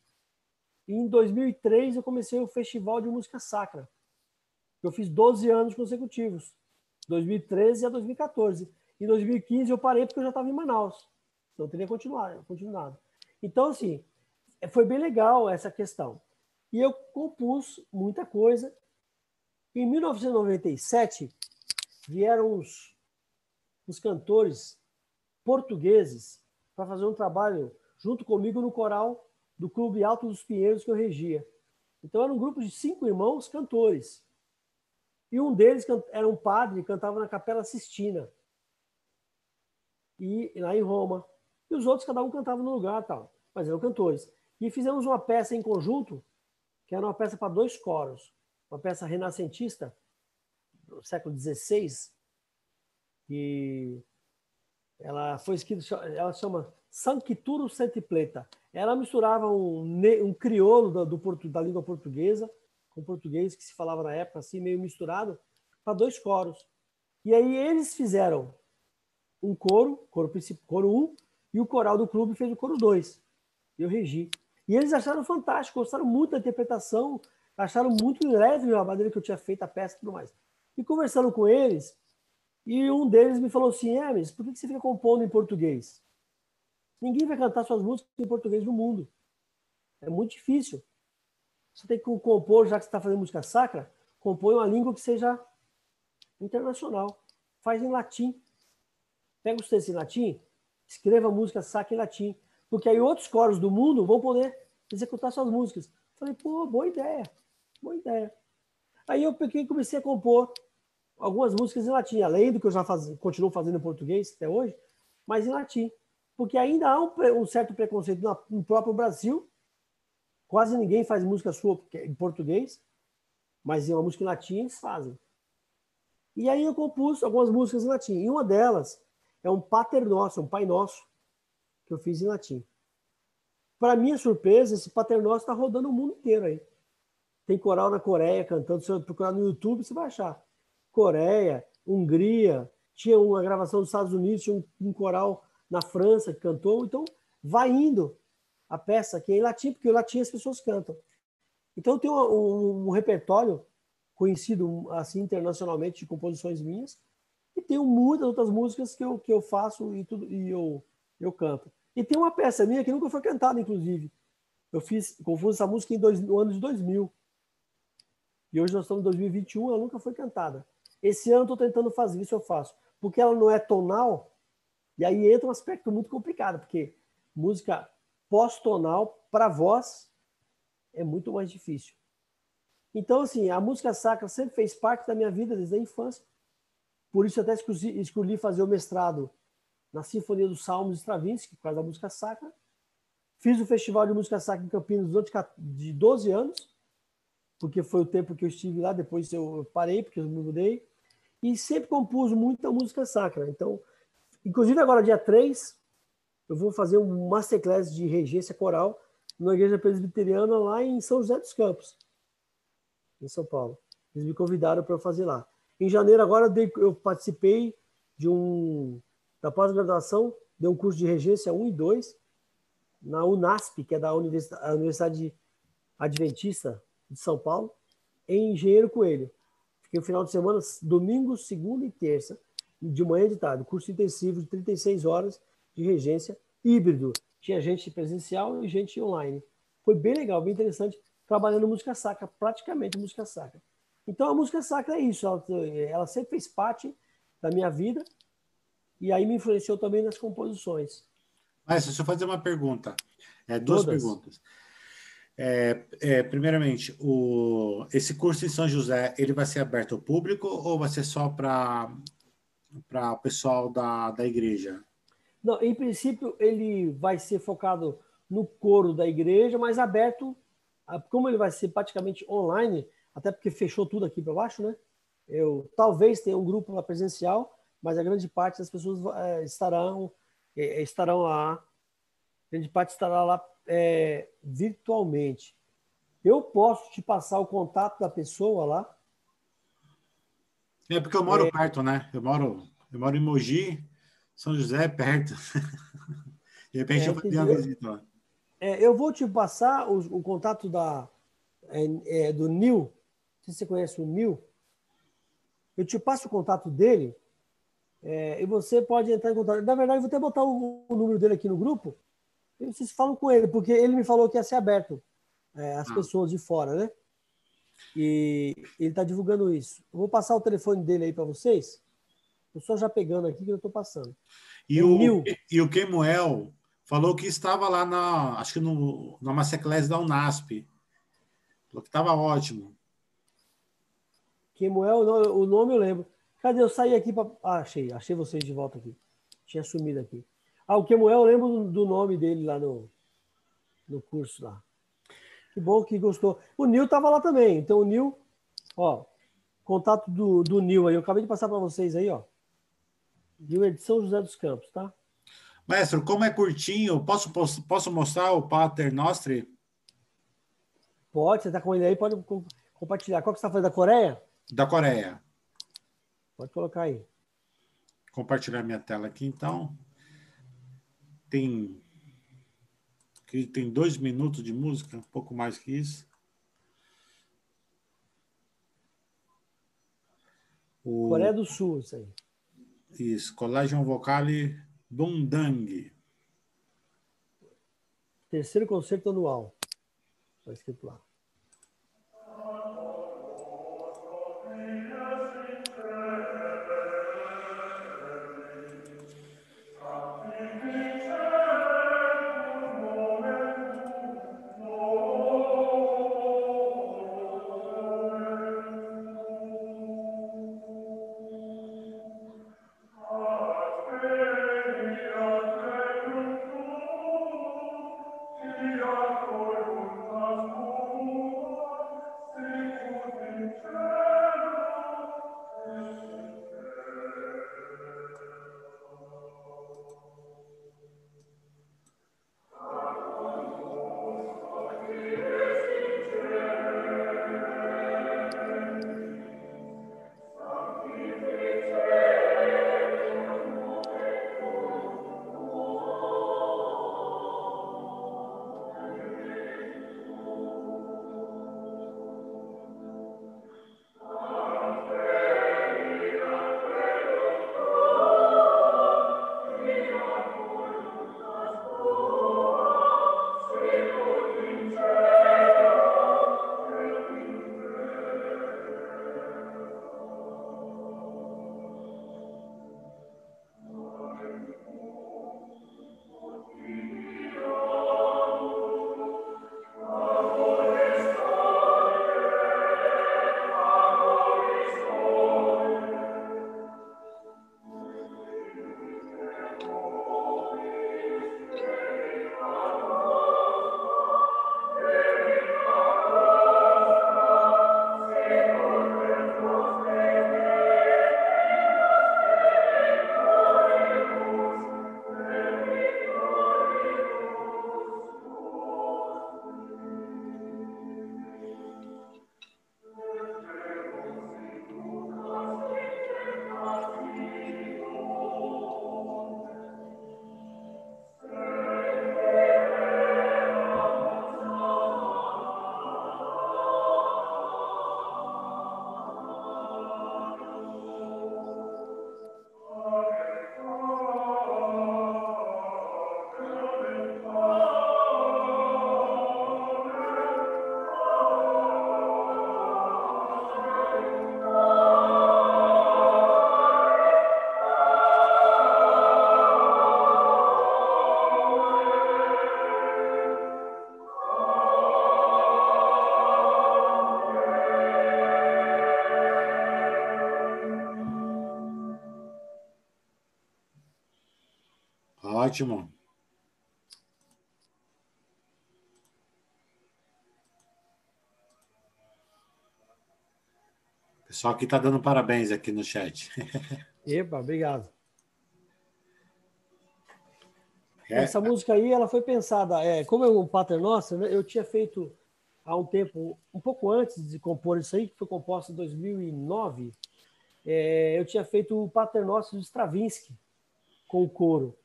[SPEAKER 2] em 2003 eu comecei o Festival de Música Sacra. Eu fiz 12 anos consecutivos, 2013 a 2014. Em 2015 eu parei porque eu já estava em Manaus. Eu teria continuado, continuado. Então, assim, foi bem legal essa questão. E eu compus muita coisa. Em 1997, vieram os os cantores portugueses para fazer um trabalho junto comigo no coral do Clube Alto dos Pinheiros que eu regia. Então era um grupo de cinco irmãos cantores. E um deles era um padre cantava na Capela Sistina. E lá em Roma. E os outros cada um cantava no lugar, tal, mas eram cantores. E fizemos uma peça em conjunto, que era uma peça para dois coros, uma peça renascentista do século XVI, que ela foi escrita, ela chama Sancturo Sentipleta. Ela misturava um, um crioulo do, da língua portuguesa com português que se falava na época, assim, meio misturado, para dois coros. E aí eles fizeram um coro, coro, coro 1, um, e o coral do clube fez o coro 2. Eu regi. E eles acharam fantástico, gostaram muito da interpretação, acharam muito leve a maneira que eu tinha feito a peça e tudo mais. E conversando com eles, e um deles me falou assim: Hermes, por que você fica compondo em português? Ninguém vai cantar suas músicas em português no mundo. É muito difícil. Você tem que compor, já que você está fazendo música sacra, compõe uma língua que seja internacional. faz em latim. Pega os textos em latim, escreva música saca em latim. Porque aí outros coros do mundo vão poder executar suas músicas. Falei, pô, boa ideia, boa ideia. Aí eu peguei comecei a compor algumas músicas em latim, além do que eu já faz, continuo fazendo em português até hoje, mas em latim. Porque ainda há um, um certo preconceito no próprio Brasil. Quase ninguém faz música sua em português, mas em uma música em latim eles fazem. E aí eu compus algumas músicas em latim. E uma delas é um Pater Nosso, um Pai Nosso, que eu fiz em latim. Para minha surpresa, esse Pater Nosso está rodando o mundo inteiro aí. Tem coral na Coreia cantando. Se você procurar no YouTube, você vai achar. Coreia, Hungria, tinha uma gravação dos Estados Unidos, tinha um, um coral na França que cantou. Então, vai indo a peça que é em latim, porque o latim as pessoas cantam. Então, tem um, um, um repertório conhecido assim internacionalmente de composições minhas e tenho muitas outras músicas que eu, que eu faço e tudo e eu, eu canto. E tem uma peça minha que nunca foi cantada, inclusive. Eu fiz, confuso essa música em dois, no ano de 2000. E hoje nós estamos em 2021, ela nunca foi cantada. Esse ano eu estou tentando fazer isso, eu faço. Porque ela não é tonal, e aí entra um aspecto muito complicado, porque música pós-tonal, para voz, é muito mais difícil. Então, assim, a música sacra sempre fez parte da minha vida desde a infância. Por isso, até escolhi, fazer o mestrado na Sinfonia dos Salmos Stravinsky, por causa da música sacra. Fiz o Festival de Música Sacra em Campinas durante de 12 anos porque foi o tempo que eu estive lá, depois eu parei, porque eu me mudei, e sempre compus muita música sacra. Então, inclusive agora, dia 3, eu vou fazer um masterclass de regência coral na igreja presbiteriana lá em São José dos Campos, em São Paulo. Eles me convidaram para fazer lá. Em janeiro agora eu participei de um da pós-graduação, dei um curso de regência 1 e 2 na UNASP, que é da Universidade Adventista de São Paulo, em Engenheiro Coelho. Fiquei o final de semana, domingo, segunda e terça, de manhã e de tarde. Curso intensivo de 36 horas de regência híbrido. Tinha gente presencial e gente online. Foi bem legal, bem interessante, trabalhando música sacra, praticamente música sacra. Então a música sacra é isso, ela, ela sempre fez parte da minha vida e aí me influenciou também nas composições.
[SPEAKER 1] Mas deixa eu fazer uma pergunta. É, duas Todas. perguntas. É, é, primeiramente, o, esse curso em São José, ele vai ser aberto ao público ou vai ser só para o pessoal da, da igreja?
[SPEAKER 2] Não, em princípio, ele vai ser focado no coro da igreja, mas aberto, como ele vai ser praticamente online, até porque fechou tudo aqui para baixo, né? Eu talvez tenha um grupo lá presencial, mas a grande parte das pessoas é, estarão é, estarão lá, a grande parte estará lá é, virtualmente, eu posso te passar o contato da pessoa lá?
[SPEAKER 1] É porque eu moro é... perto, né? Eu moro, eu moro em Mogi, São José é perto. De repente é, eu vou ter uma visita lá.
[SPEAKER 2] É, eu vou te passar o, o contato da, é, é, do Nil. Se você conhece o Nil, eu te passo o contato dele é, e você pode entrar em contato. Na verdade, eu vou até botar o, o número dele aqui no grupo vocês falam com ele, porque ele me falou que ia ser aberto é, às ah. pessoas de fora, né? E ele está divulgando isso. Eu vou passar o telefone dele aí para vocês. Eu só já pegando aqui que eu estou passando.
[SPEAKER 1] E o, Nil. e o Kemuel falou que estava lá na, acho que no, na Masterclass da Unasp. Falou que estava ótimo.
[SPEAKER 2] Kemuel, o nome eu lembro. Cadê? Eu saí aqui para. Ah, achei, achei vocês de volta aqui. Tinha sumido aqui. Ah, o Kemuel, eu lembro do nome dele lá no, no curso lá. Que bom que gostou. O Nil estava lá também. Então, o Nil, ó, contato do, do Nil aí. Eu acabei de passar para vocês aí, ó. Nil é de São José dos Campos, tá?
[SPEAKER 1] Mestre, como é curtinho, posso, posso, posso mostrar o Pater Nostri?
[SPEAKER 2] Pode, você está com ele aí, pode compartilhar. Qual que você está fazendo? Da Coreia?
[SPEAKER 1] Da Coreia.
[SPEAKER 2] Pode colocar aí.
[SPEAKER 1] Compartilhar minha tela aqui, então tem que tem dois minutos de música, um pouco mais que isso.
[SPEAKER 2] O... Coreia do Sul, isso aí.
[SPEAKER 1] Isso, Collegium Vocale Bundang.
[SPEAKER 2] Terceiro concerto anual. Está escrito lá.
[SPEAKER 1] Ótimo. Pessoal que está dando parabéns aqui no chat.
[SPEAKER 2] Epa, obrigado. É. Essa música aí, ela foi pensada, é, como é um Pater Nosso, né, eu tinha feito há um tempo, um pouco antes de compor isso aí, que foi composto em 2009, é, eu tinha feito o Pater Nosso de Stravinsky com o coro.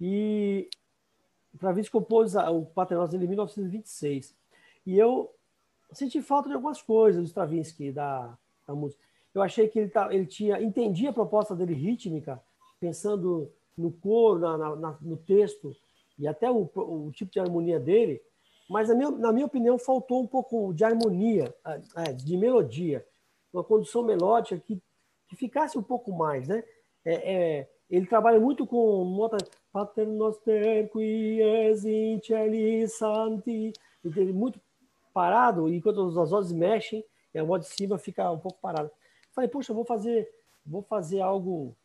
[SPEAKER 2] E Stravinsky compôs o Pater Nosso em 1926. E eu senti falta de algumas coisas do Stravinsky, da, da música. Eu achei que ele, tá, ele tinha entendia a proposta dele rítmica, pensando no coro, na, na, no texto e até o, o, tipo de harmonia dele, mas na minha, na minha opinião faltou um pouco de harmonia, de melodia, uma condução melódica que, que ficasse um pouco mais, né? É, é, ele trabalha muito com nota Pater noster qui es in santi, ele muito parado, enquanto as vozes mexem, e a voz de cima fica um pouco parada. Falei, poxa, vou fazer, vou fazer algo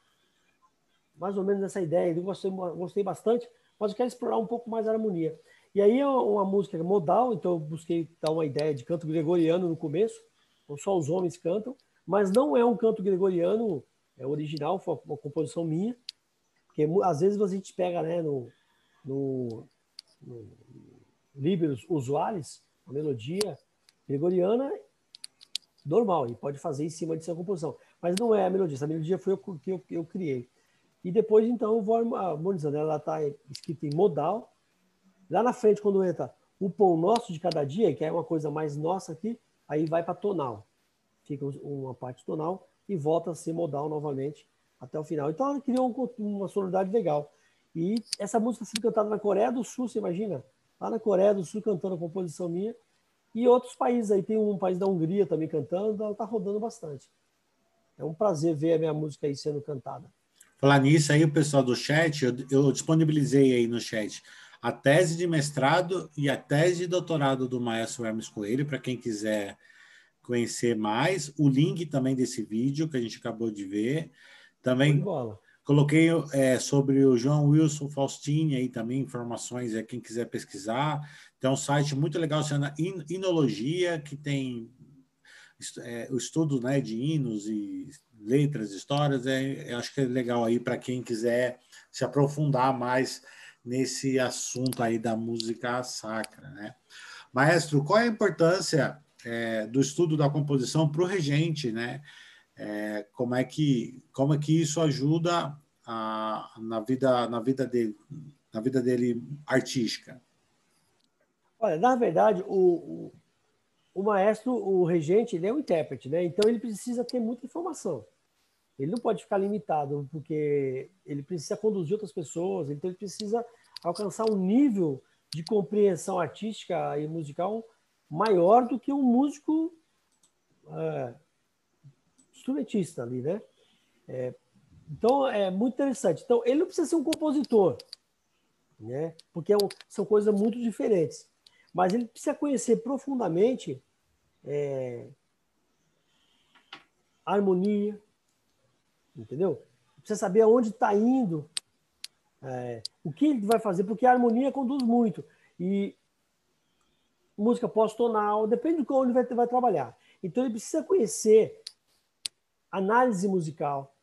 [SPEAKER 2] mais ou menos essa ideia. Eu gostei, gostei bastante, mas eu quero explorar um pouco mais a harmonia. E aí é uma música modal, então eu busquei dar uma ideia de canto gregoriano no começo, então só os homens cantam, mas não é um canto gregoriano é original, foi uma composição minha, porque às vezes a gente pega né, no, no, no Liberos Usuários, a melodia gregoriana normal, e pode fazer em cima de sua composição, mas não é a melodia, essa melodia foi o que eu, eu criei. E depois, então, eu vou harmonizando. Ela está escrita em modal. Lá na frente, quando entra o pão nosso de cada dia, que é uma coisa mais nossa aqui, aí vai para tonal. Fica uma parte tonal e volta a ser modal novamente até o final. Então, ela criou uma sonoridade legal. E essa música sendo cantada na Coreia do Sul, você imagina? Lá na Coreia do Sul, cantando a composição minha. E outros países aí, tem um país da Hungria também cantando, ela está rodando bastante. É um prazer ver a minha música aí sendo cantada.
[SPEAKER 1] Falar nisso aí, o pessoal do chat, eu, eu disponibilizei aí no chat a tese de mestrado e a tese de doutorado do maestro Hermes Coelho, para quem quiser conhecer mais. O link também desse vídeo que a gente acabou de ver. Também coloquei é, sobre o João Wilson Faustini aí também, informações, é, quem quiser pesquisar. Tem um site muito legal, chama Inologia, que tem é, o estudo né, de hinos e letras, histórias, é, acho que é legal aí para quem quiser se aprofundar mais nesse assunto aí da música sacra, né? Maestro, qual é a importância é, do estudo da composição para o regente, né? É, como é que como é que isso ajuda a, na vida na vida dele na vida dele artística?
[SPEAKER 2] Olha, na verdade, o, o, o maestro, o regente, ele é um intérprete, né? Então ele precisa ter muita informação. Ele não pode ficar limitado, porque ele precisa conduzir outras pessoas, então ele precisa alcançar um nível de compreensão artística e musical maior do que um músico é, instrumentista ali, né? É, então é muito interessante. Então ele não precisa ser um compositor, né? Porque é um, são coisas muito diferentes. Mas ele precisa conhecer profundamente é, harmonia, entendeu? Precisa saber aonde está indo, é, o que ele vai fazer, porque a harmonia conduz muito. E música pós-tonal, depende de onde vai, vai trabalhar. Então ele precisa conhecer análise musical,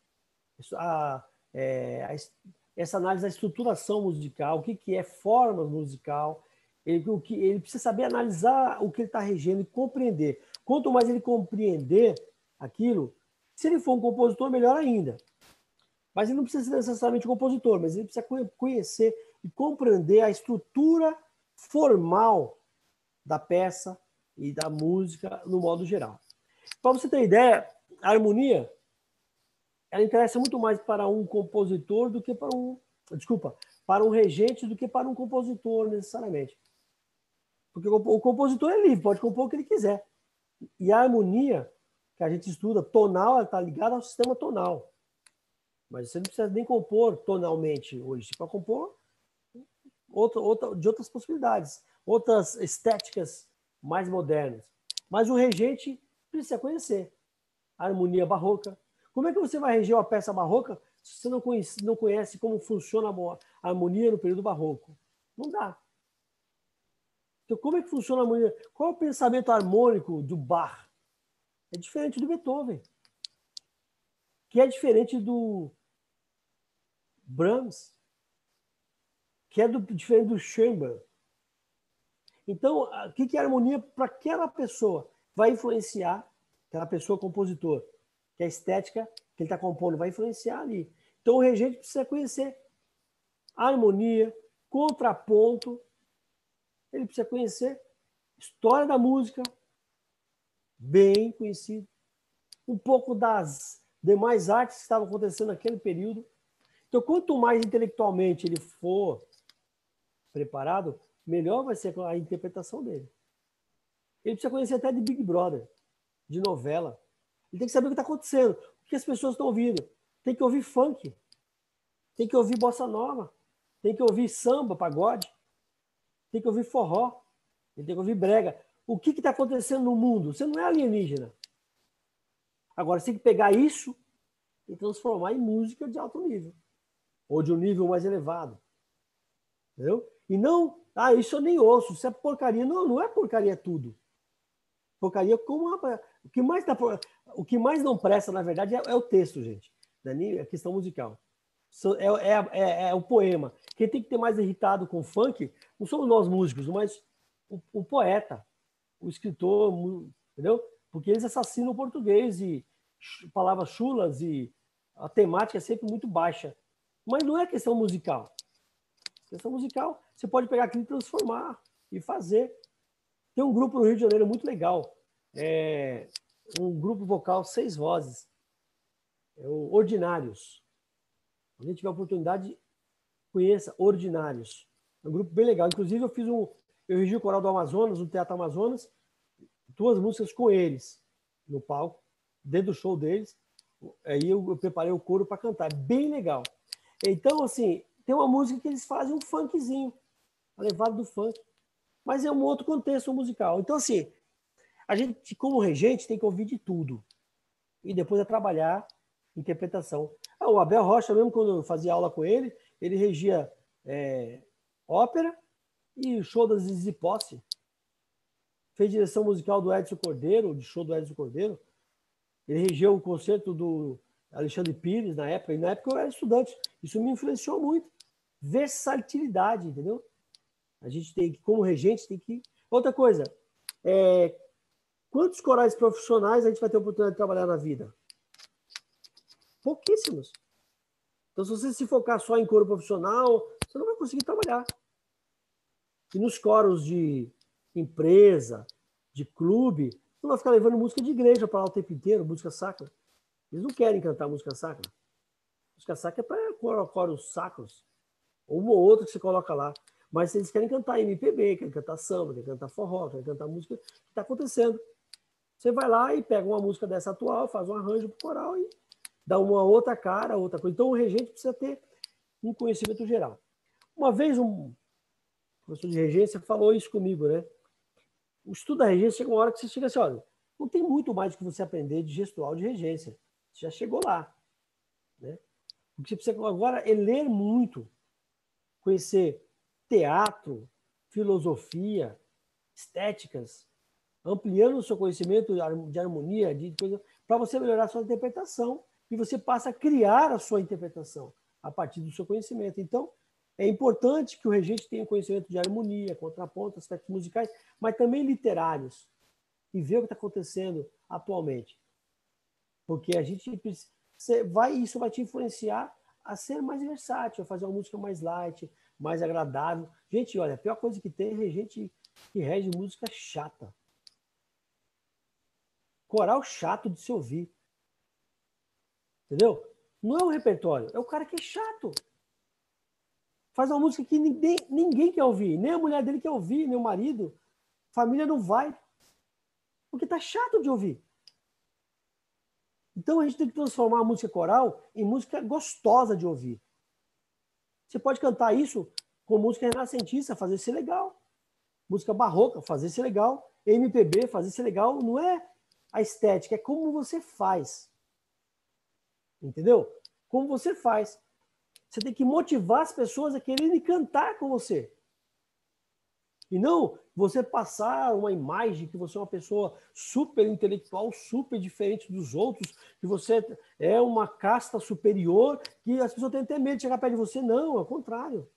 [SPEAKER 2] a, é, a, essa análise da estruturação musical, o que, que é forma musical, ele, o que, ele precisa saber analisar o que ele está regendo e compreender. Quanto mais ele compreender aquilo, se ele for um compositor, melhor ainda. Mas ele não precisa ser necessariamente um compositor, mas ele precisa conhecer e compreender a estrutura formal da peça e da música no modo geral. Para você ter ideia, a harmonia ela interessa muito mais para um compositor do que para um, desculpa, para um regente do que para um compositor necessariamente. Porque o compositor é livre, pode compor o que ele quiser. E a harmonia que a gente estuda, tonal, está ligada ao sistema tonal. Mas você não precisa nem compor tonalmente hoje. Pode compor outra, outra, de outras possibilidades, outras estéticas mais modernas. Mas o regente precisa conhecer harmonia barroca. Como é que você vai reger uma peça barroca se você não conhece, não conhece como funciona harmonia no período barroco. Não dá. Então, como é que funciona a harmonia? Qual é o pensamento harmônico do Bach? É diferente do Beethoven, que é diferente do Brahms, que é do, diferente do Schoenberg. Então, o que é harmonia para aquela pessoa? Vai influenciar aquela pessoa compositor, que a estética que ele está compondo vai influenciar ali. Então, o regente precisa conhecer harmonia, contraponto, ele precisa conhecer história da música, bem conhecido, um pouco das demais artes que estavam acontecendo naquele período. Então, quanto mais intelectualmente ele for preparado, melhor vai ser a interpretação dele. Ele precisa conhecer até de Big Brother, de novela. Ele tem que saber o que está acontecendo, o que as pessoas estão ouvindo. Tem que ouvir funk, tem que ouvir bossa nova, tem que ouvir samba, pagode, tem que ouvir forró, tem que ouvir brega. O que está acontecendo no mundo? Você não é alienígena. Agora, você tem que pegar isso e transformar em música de alto nível, ou de um nível mais elevado. Entendeu? E não, ah, isso eu nem ouço, isso é porcaria. Não, não é porcaria tudo. Porcaria como uma, o que mais dá, o que mais não presta, na verdade, é, é o texto, gente. Não é a questão musical. É, é, é, é, o poema. Quem tem que ter mais irritado com funk não somos nós músicos, mas o, o poeta, o escritor, entendeu? Porque eles assassinam o português e palavras chulas e a temática é sempre muito baixa. Mas não é questão musical. Questão musical, você pode pegar aquilo e transformar e fazer. Tem um grupo no Rio de Janeiro muito legal. É um grupo vocal, seis vozes. É o Ordinários. Quando a tiver a oportunidade, conheça Ordinários. É um grupo bem legal. Inclusive, eu fiz um. Eu regi o Coral do Amazonas, no Teatro Amazonas, duas músicas com eles no palco, dentro do show deles. Aí eu, eu preparei o coro para cantar. É bem legal. Então, assim, tem uma música que eles fazem um funkzinho, levado do funk. Mas é um outro contexto musical. Então, assim, a gente, como regente, tem que ouvir de tudo. E depois é trabalhar interpretação. Ah, o Abel Rocha, mesmo quando eu fazia aula com ele, ele regia é, ópera e show das Zizi Posse. Fez direção musical do Edson Cordeiro, de show do Edson Cordeiro. Ele regeu o concerto do Alexandre Pires na época, e na época eu era estudante. Isso me influenciou muito. Versatilidade, entendeu? A gente tem que, como regente, tem que. Outra coisa, é, quantos corais profissionais a gente vai ter a oportunidade de trabalhar na vida? Pouquíssimos. Então, se você se focar só em coro profissional, você não vai conseguir trabalhar. E nos coros de empresa, de clube, não vai ficar levando música de igreja para lá o tempo inteiro, música sacra. Eles não querem cantar música sacra. Música sacra é para coros sacros. Ou uma ou outra que você coloca lá. Mas eles querem cantar MPB, querem cantar samba, querem cantar forró, querem cantar música que está acontecendo. Você vai lá e pega uma música dessa atual, faz um arranjo para o coral e dá uma outra cara, outra coisa. Então o regente precisa ter um conhecimento geral. Uma vez um professor de regência falou isso comigo, né? O estudo da regência chega uma hora que você chega assim, olha, não tem muito mais que você aprender de gestual de regência. Você já chegou lá. Né? O que você precisa agora é ler muito, conhecer teatro, filosofia, estéticas, ampliando o seu conhecimento de harmonia, de coisa, para você melhorar a sua interpretação e você passa a criar a sua interpretação a partir do seu conhecimento. Então, é importante que o regente tenha conhecimento de harmonia, contraponto, aspectos musicais, mas também literários, e ver o que está acontecendo atualmente. Porque a gente vai, isso vai te influenciar a ser mais versátil, a fazer uma música mais light, mais agradável. Gente, olha, a pior coisa que tem é gente que rege música chata. Coral chato de se ouvir. Entendeu? Não é o repertório, é o cara que é chato. Faz uma música que ninguém, ninguém quer ouvir, nem a mulher dele quer ouvir, nem o marido. Família não vai. Porque tá chato de ouvir. Então a gente tem que transformar a música coral em música gostosa de ouvir. Você pode cantar isso com música renascentista, fazer ser legal. Música barroca, fazer ser legal. MPB, fazer ser legal. Não é a estética, é como você faz. Entendeu? Como você faz. Você tem que motivar as pessoas a quererem cantar com você. E não você passar uma imagem que você é uma pessoa super intelectual, super diferente dos outros, que você é uma casta superior, que as pessoas têm até medo de chegar perto de você. Não, ao contrário.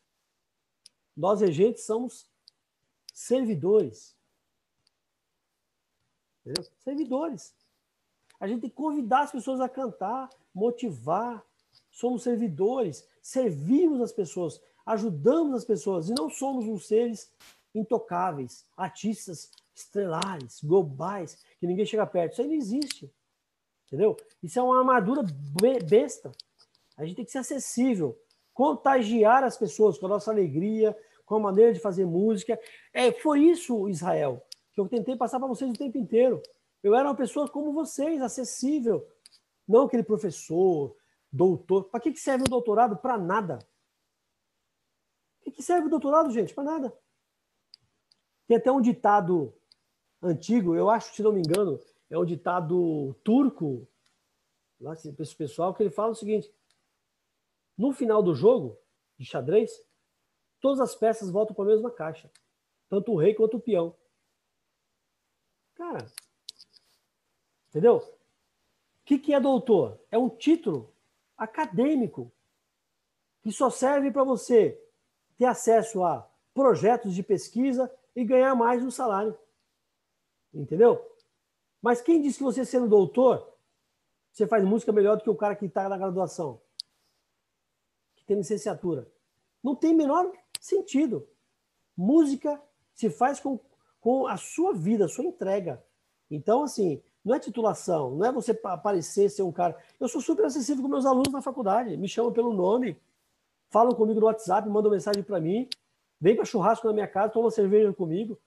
[SPEAKER 2] Nós, regentes, somos servidores. Entendeu? Servidores. A gente tem que convidar as pessoas a cantar, motivar. Somos servidores, servimos as pessoas, ajudamos as pessoas e não somos uns seres intocáveis, artistas estrelares, globais, que ninguém chega perto. Isso aí não existe. Entendeu? Isso é uma armadura besta. A gente tem que ser acessível, contagiar as pessoas com a nossa alegria, com a maneira de fazer música. É, foi isso, Israel, que eu tentei passar para vocês o tempo inteiro. Eu era uma pessoa como vocês, acessível. Não aquele professor, doutor. Para que serve o doutorado? Para nada. Para que serve o doutorado, gente? Para nada. Tem até um ditado antigo, eu acho, se não me engano, é um ditado turco, lá, esse pessoal, que ele fala o seguinte: no final do jogo de xadrez, todas as peças voltam para a mesma caixa, tanto o rei quanto o peão. Cara, entendeu? O que, que é doutor? É um título acadêmico que só serve para você ter acesso a projetos de pesquisa e ganhar mais no salário. Entendeu? Mas quem disse que você sendo doutor, você faz música melhor do que o cara que está na graduação? Que tem licenciatura. Não tem menor sentido. Música se faz com, com a sua vida, a sua entrega. Então, assim, não é titulação, não é você aparecer ser um cara. Eu sou super acessível com meus alunos na faculdade, me chamam pelo nome, falam comigo no WhatsApp, mandam mensagem para mim. Vem para churrasco na minha casa, toma cerveja comigo.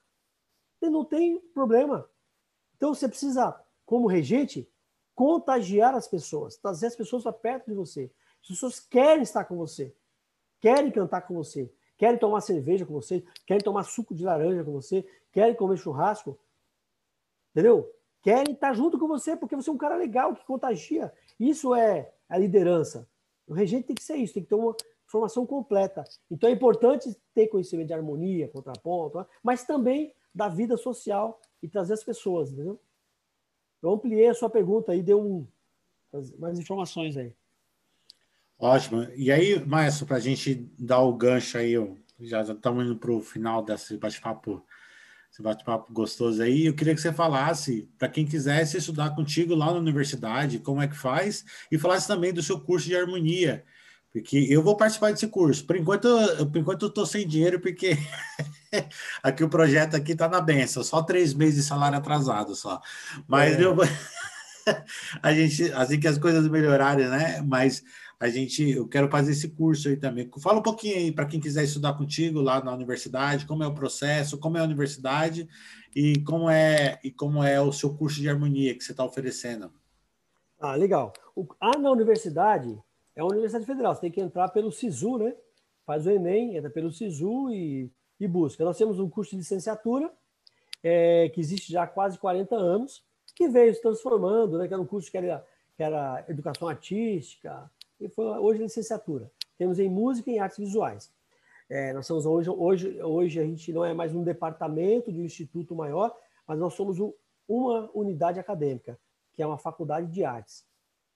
[SPEAKER 2] E não tem problema. Então você precisa, como regente, contagiar as pessoas, trazer as pessoas para perto de você. As pessoas querem estar com você, querem cantar com você, querem tomar cerveja com você, querem tomar suco de laranja com você, querem comer churrasco. Entendeu? Querem estar junto com você porque você é um cara legal que contagia. Isso é a liderança. O regente tem que ser isso, tem que ter uma, formação completa. Então é importante ter conhecimento de harmonia, contraponto, mas também da vida social e trazer as pessoas, entendeu? Eu ampliei a sua pergunta aí, deu um, mais informações aí.
[SPEAKER 1] Ótimo. E aí, Maestro, para a gente dar o gancho aí, já estamos indo para o final desse bate-papo esse bate-papo gostoso aí. Eu queria que você falasse, para quem quisesse estudar contigo lá na universidade, como é que faz, e falasse também do seu curso de harmonia, porque eu vou participar desse curso. Por enquanto, por enquanto eu estou sem dinheiro, porque aqui o projeto aqui está na benção, só três meses de salário atrasado só. Mas é. eu, a gente, assim que as coisas melhorarem, né? Mas a gente, eu quero fazer esse curso aí também. Fala um pouquinho aí para quem quiser estudar contigo lá na universidade, como é o processo, como é a universidade e como é e como é o seu curso de harmonia que você está oferecendo.
[SPEAKER 2] Ah, legal. O, ah, na universidade é uma universidade federal, você tem que entrar pelo SISU, né? Faz o Enem, entra pelo SISU e, e busca. Nós temos um curso de licenciatura é, que existe já há quase 40 anos, que veio se transformando, né? Que era um curso que era, que era educação artística, e foi hoje licenciatura. Temos em música e em artes visuais. É, nós somos hoje, hoje, hoje a gente não é mais um departamento de um instituto maior, mas nós somos um, uma unidade acadêmica, que é uma faculdade de artes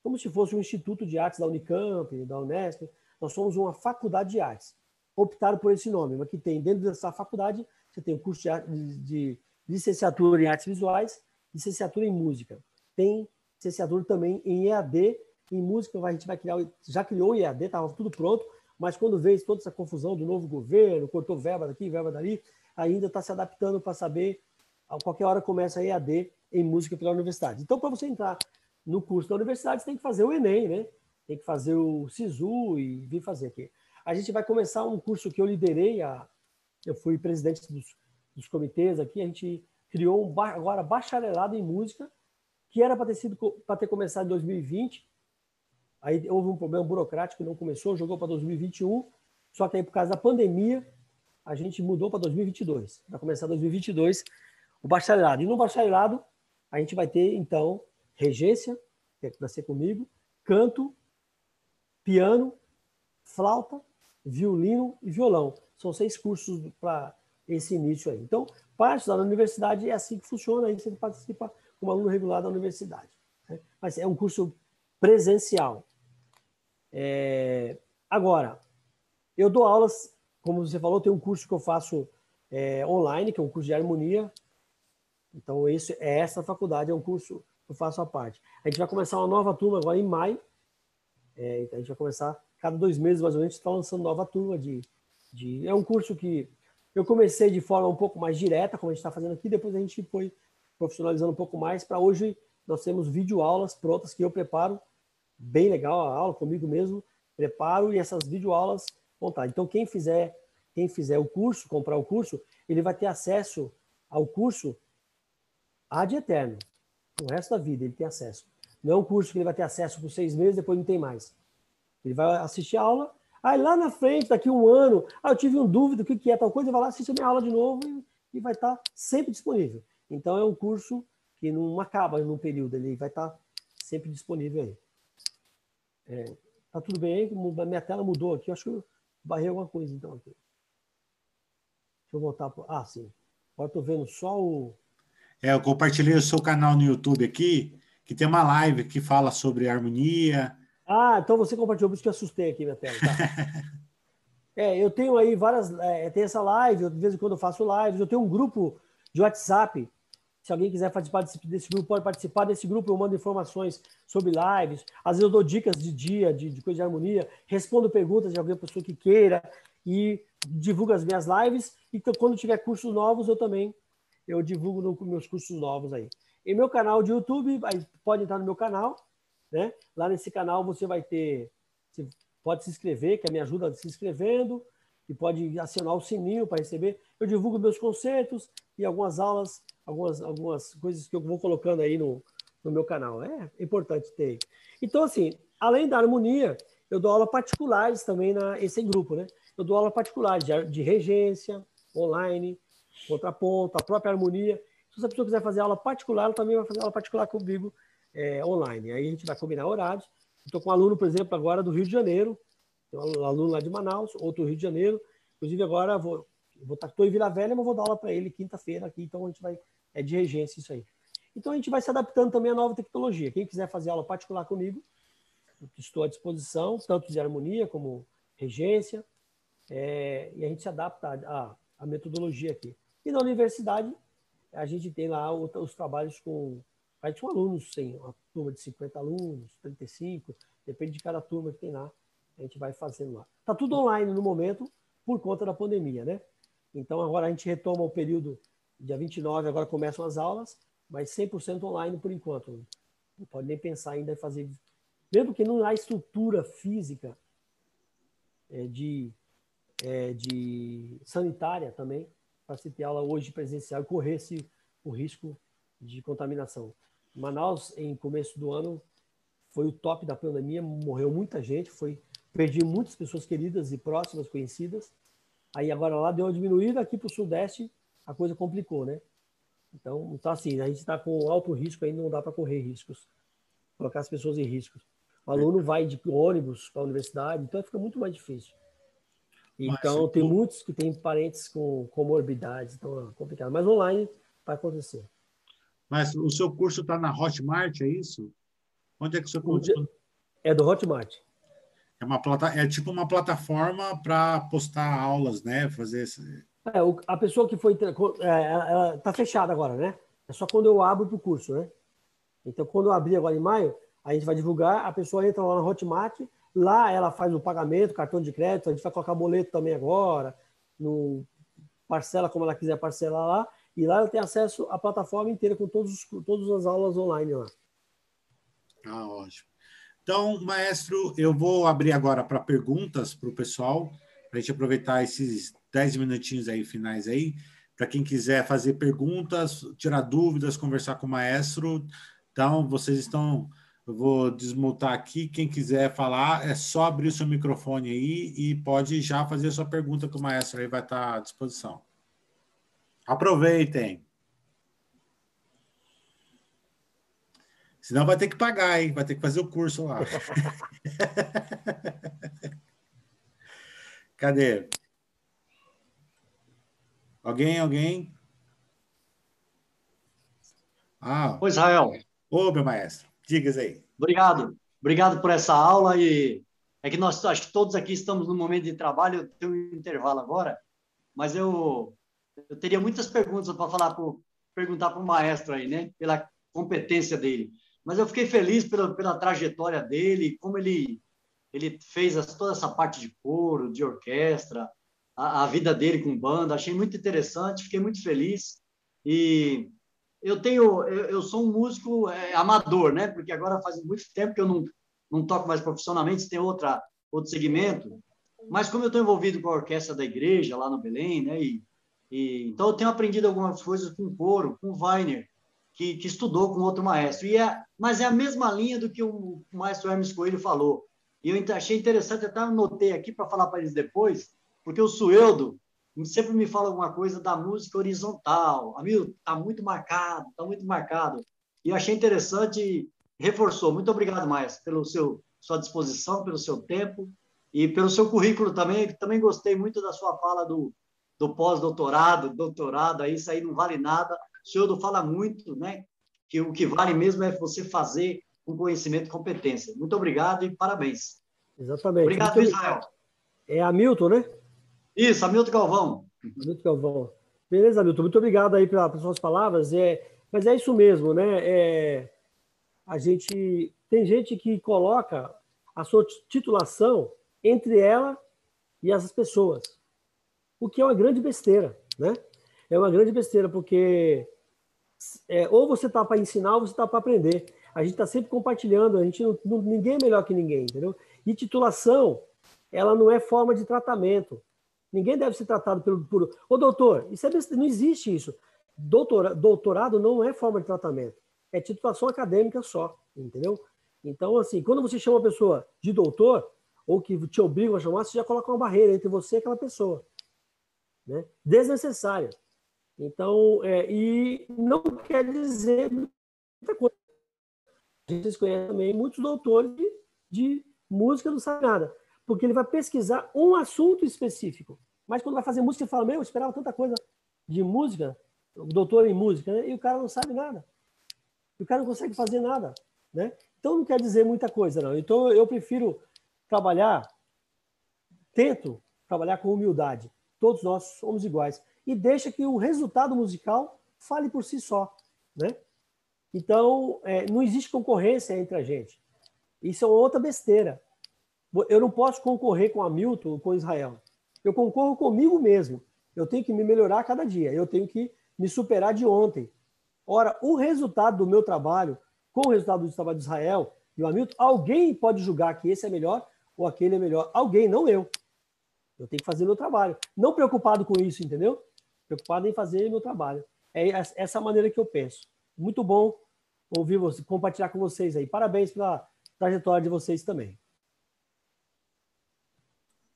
[SPEAKER 2] como se fosse um instituto de artes da Unicamp, da Unesp. Nós somos uma faculdade de artes. Optaram por esse nome, mas que tem dentro dessa faculdade, você tem o curso de, de licenciatura em artes visuais, licenciatura em música. Tem licenciatura também em EAD, em música, a gente vai criar, já criou o EAD, estava tudo pronto, mas quando veio toda essa confusão do novo governo, cortou verba daqui, verba dali, ainda está se adaptando para saber a qualquer hora começa a EAD em música pela universidade. Então, para você entrar no curso da universidade, você tem que fazer o Enem, né? Tem que fazer o SISU e vir fazer aqui. A gente vai começar um curso que eu liderei, a, eu fui presidente dos, dos comitês aqui, a gente criou um agora bacharelado em música, que era para ter sido para ter começado em 2020. Aí houve um problema burocrático, não começou, jogou para 2021. Só que aí por causa da pandemia, a gente mudou para 2022. Vai começar 2022 o bacharelado. E no bacharelado a gente vai ter então regência, que é vai ser comigo, canto, piano, flauta, violino e violão. São seis cursos para esse início aí. Então, parte da universidade é assim que funciona, aí você participa como aluno regular da universidade. Né? Mas é um curso presencial. É... Agora, eu dou aulas, como você falou, tem um curso que eu faço é, online, que é um curso de harmonia. Então, esse, é essa faculdade, é um curso que eu faço à parte. A gente vai começar uma nova turma agora em maio. É, então, a gente vai começar, cada dois meses mais ou menos, está lançando nova turma de, de. É um curso que eu comecei de forma um pouco mais direta, como a gente está fazendo aqui, depois a gente foi profissionalizando um pouco mais. Para hoje, nós temos videoaulas prontas que eu preparo, bem legal a aula comigo mesmo, preparo e essas videoaulas montar. Então, quem fizer, quem fizer o curso, comprar o curso, ele vai ter acesso ao curso ad eterno. O resto da vida ele tem acesso. Não é um curso que ele vai ter acesso por seis meses, depois não tem mais. Ele vai assistir a aula, Aí lá na frente, daqui um ano, ah, eu tive uma dúvida, o que, que é tal coisa, vai lá assistir a minha aula de novo e, e vai estar sempre disponível. Então é um curso que não acaba num período, ele vai estar sempre disponível aí. É, tá tudo bem aí? Minha tela mudou aqui, acho que eu barrei alguma coisa então aqui. Deixa eu voltar para. Ah, sim. Agora estou vendo só o.
[SPEAKER 1] É, eu compartilhei o seu canal no YouTube aqui, que tem uma live que fala sobre harmonia,
[SPEAKER 2] ah, então você compartilhou, por isso que eu assustei aqui minha tela. Tá? é, eu tenho aí várias. É, tem essa live, eu, de vez em quando eu faço lives, eu tenho um grupo de WhatsApp. Se alguém quiser participar desse, grupo, pode participar desse grupo. Eu mando informações sobre lives. Às vezes eu dou dicas de dia, de, de coisa de harmonia, respondo perguntas de alguma pessoa que queira e divulgo as minhas lives. E quando tiver cursos novos, eu também eu divulgo no, meus cursos novos aí. Em meu canal de YouTube, pode entrar no meu canal, né? Lá nesse canal você vai ter, você pode se inscrever, que me ajuda se inscrevendo, e pode acionar o sininho para receber. Eu divulgo meus conceitos e algumas aulas, algumas, algumas coisas que eu vou colocando aí no, no meu canal. É importante ter. Então, assim, além da harmonia, eu dou aula particulares também na esse grupo, né? Eu dou aula particular de, de regência, online, contraponto, a própria harmonia. Se a pessoa quiser fazer aula particular, ela também vai fazer aula particular comigo é, online. Aí a gente vai combinar horários. Estou com um aluno, por exemplo, agora do Rio de Janeiro, tem um aluno lá de Manaus, outro do Rio de Janeiro. Inclusive, agora vou vou estar tá, em Vila Velha, mas vou dar aula para ele quinta-feira aqui, então a gente vai é de regência isso aí. Então a gente vai se adaptando também à nova tecnologia. Quem quiser fazer aula particular comigo, estou à disposição, tanto de harmonia como regência, é, e a gente se adapta à, à metodologia aqui. E na universidade, a gente tem lá os trabalhos com Aí tinha um alunos, sim, uma turma de 50 alunos, 35, depende de cada turma que tem lá, a gente vai fazendo lá. Está tudo online no momento, por conta da pandemia, né? Então agora a gente retoma o período, dia 29, agora começam as aulas, mas 100% online por enquanto. Não pode nem pensar ainda em fazer. Mesmo que não há estrutura física é, de, é, de sanitária também, para se ter aula hoje presencial e correr esse, o risco de contaminação. Manaus, em começo do ano, foi o top da pandemia, morreu muita gente, foi perdi muitas pessoas queridas e próximas, conhecidas. Aí agora lá deu uma diminuída, aqui para o Sudeste a coisa complicou, né? Então, tá assim, a gente está com alto risco aí, não dá para correr riscos, colocar as pessoas em risco. O aluno vai de ônibus para a universidade, então fica muito mais difícil. Então, Mas, tem muitos que têm parentes com comorbidades, então é complicado. Mas online vai acontecer.
[SPEAKER 1] Mas o seu curso está na Hotmart, é isso? Onde é que o seu curso?
[SPEAKER 2] É do Hotmart.
[SPEAKER 1] É, uma plata... é tipo uma plataforma para postar aulas, né? Fazer esse...
[SPEAKER 2] É, a pessoa que foi. É, ela está fechada agora, né? É só quando eu abro para o curso, né? Então, quando eu abrir agora em maio, a gente vai divulgar, a pessoa entra lá na Hotmart, lá ela faz o pagamento, cartão de crédito, a gente vai colocar boleto também agora, no parcela como ela quiser parcelar lá, e lá ela tem acesso à plataforma inteira com todos, todas as aulas online lá.
[SPEAKER 1] Ah, ótimo. Então, maestro, eu vou abrir agora para perguntas para o pessoal, para a gente aproveitar esses 10 minutinhos aí finais aí. Para quem quiser fazer perguntas, tirar dúvidas, conversar com o maestro. Então, vocês estão. Eu vou desmutar aqui. Quem quiser falar, é só abrir o seu microfone aí e pode já fazer a sua pergunta que o maestro aí vai estar à disposição. Aproveitem. Senão vai ter que pagar, hein? Vai ter que fazer o curso lá. Cadê? Alguém, alguém?
[SPEAKER 3] Ah. Oi, Israel.
[SPEAKER 1] Ô, meu maestro, diga aí.
[SPEAKER 3] Obrigado. Obrigado por essa aula e é que nós acho que todos aqui estamos no momento de trabalho, eu tenho um intervalo agora, mas eu, eu teria muitas perguntas para falar pro, perguntar para o maestro aí, né? Pela competência dele. Mas eu fiquei feliz pela, pela trajetória dele, como ele ele fez as, toda essa parte de coro, de orquestra, a, a vida dele com banda. Achei muito interessante, fiquei muito feliz. E eu tenho, eu, eu sou um músico é, amador, né? Porque agora faz muito tempo que eu não, não toco mais profissionalmente, tem outra outro segmento. Mas como eu estou envolvido com a orquestra da igreja lá no Belém, né? E, e então eu tenho aprendido algumas coisas com coro, com Weiner, que, que estudou com outro maestro. E é, mas é a mesma linha do que o maestro Hermes Coelho falou. E eu achei interessante, até anotei aqui para falar para eles depois, porque o Sueldo, sempre me fala alguma coisa da música horizontal. Amigo, está muito marcado, está muito marcado. E eu achei interessante reforçou. Muito obrigado, mais pelo seu sua disposição, pelo seu tempo e pelo seu currículo também. Também gostei muito da sua fala do, do pós-doutorado, doutorado, aí isso aí não vale nada. O senhor fala muito, né? Que o que vale mesmo é você fazer com conhecimento e competência. Muito obrigado e parabéns.
[SPEAKER 2] Exatamente.
[SPEAKER 3] Obrigado, Israel.
[SPEAKER 2] É Hamilton, né?
[SPEAKER 3] Isso, Hamilton Galvão.
[SPEAKER 2] Hamilton Galvão. Beleza, Hamilton. Muito obrigado aí pelas suas palavras. É, mas é isso mesmo, né? É, a gente tem gente que coloca a sua titulação entre ela e as pessoas, o que é uma grande besteira, né? É uma grande besteira porque é, ou você está para ensinar ou você está para aprender. A gente está sempre compartilhando, a gente não, não, ninguém é melhor que ninguém, entendeu? E titulação, ela não é forma de tratamento. Ninguém deve ser tratado pelo. Por... Ô, doutor, isso é não existe isso. Doutora, doutorado não é forma de tratamento. É titulação acadêmica só, entendeu? Então, assim, quando você chama uma pessoa de doutor, ou que te obriga a chamar, você já coloca uma barreira entre você e aquela pessoa. Né? Desnecessária. Então, é, e não quer dizer muita coisa. A gente conhece também muitos doutores de, de música não sabe nada porque ele vai pesquisar um assunto específico. Mas quando vai fazer música, ele fala: Meu, eu esperava tanta coisa de música, doutor em música, né? e o cara não sabe nada. O cara não consegue fazer nada. Né? Então não quer dizer muita coisa, não. Então eu prefiro trabalhar, tento trabalhar com humildade. Todos nós somos iguais. E deixa que o resultado musical fale por si só. Né? Então, é, não existe concorrência entre a gente. Isso é outra besteira. Eu não posso concorrer com Hamilton ou com Israel. Eu concorro comigo mesmo. Eu tenho que me melhorar a cada dia. Eu tenho que me superar de ontem. Ora, o resultado do meu trabalho, com o resultado do trabalho de Israel e o Hamilton, alguém pode julgar que esse é melhor ou aquele é melhor. Alguém, não eu. Eu tenho que fazer meu trabalho. Não preocupado com isso, entendeu? Preocupado em fazer meu trabalho. É essa maneira que eu penso. Muito bom ouvir você, compartilhar com vocês aí. Parabéns pela trajetória de vocês também.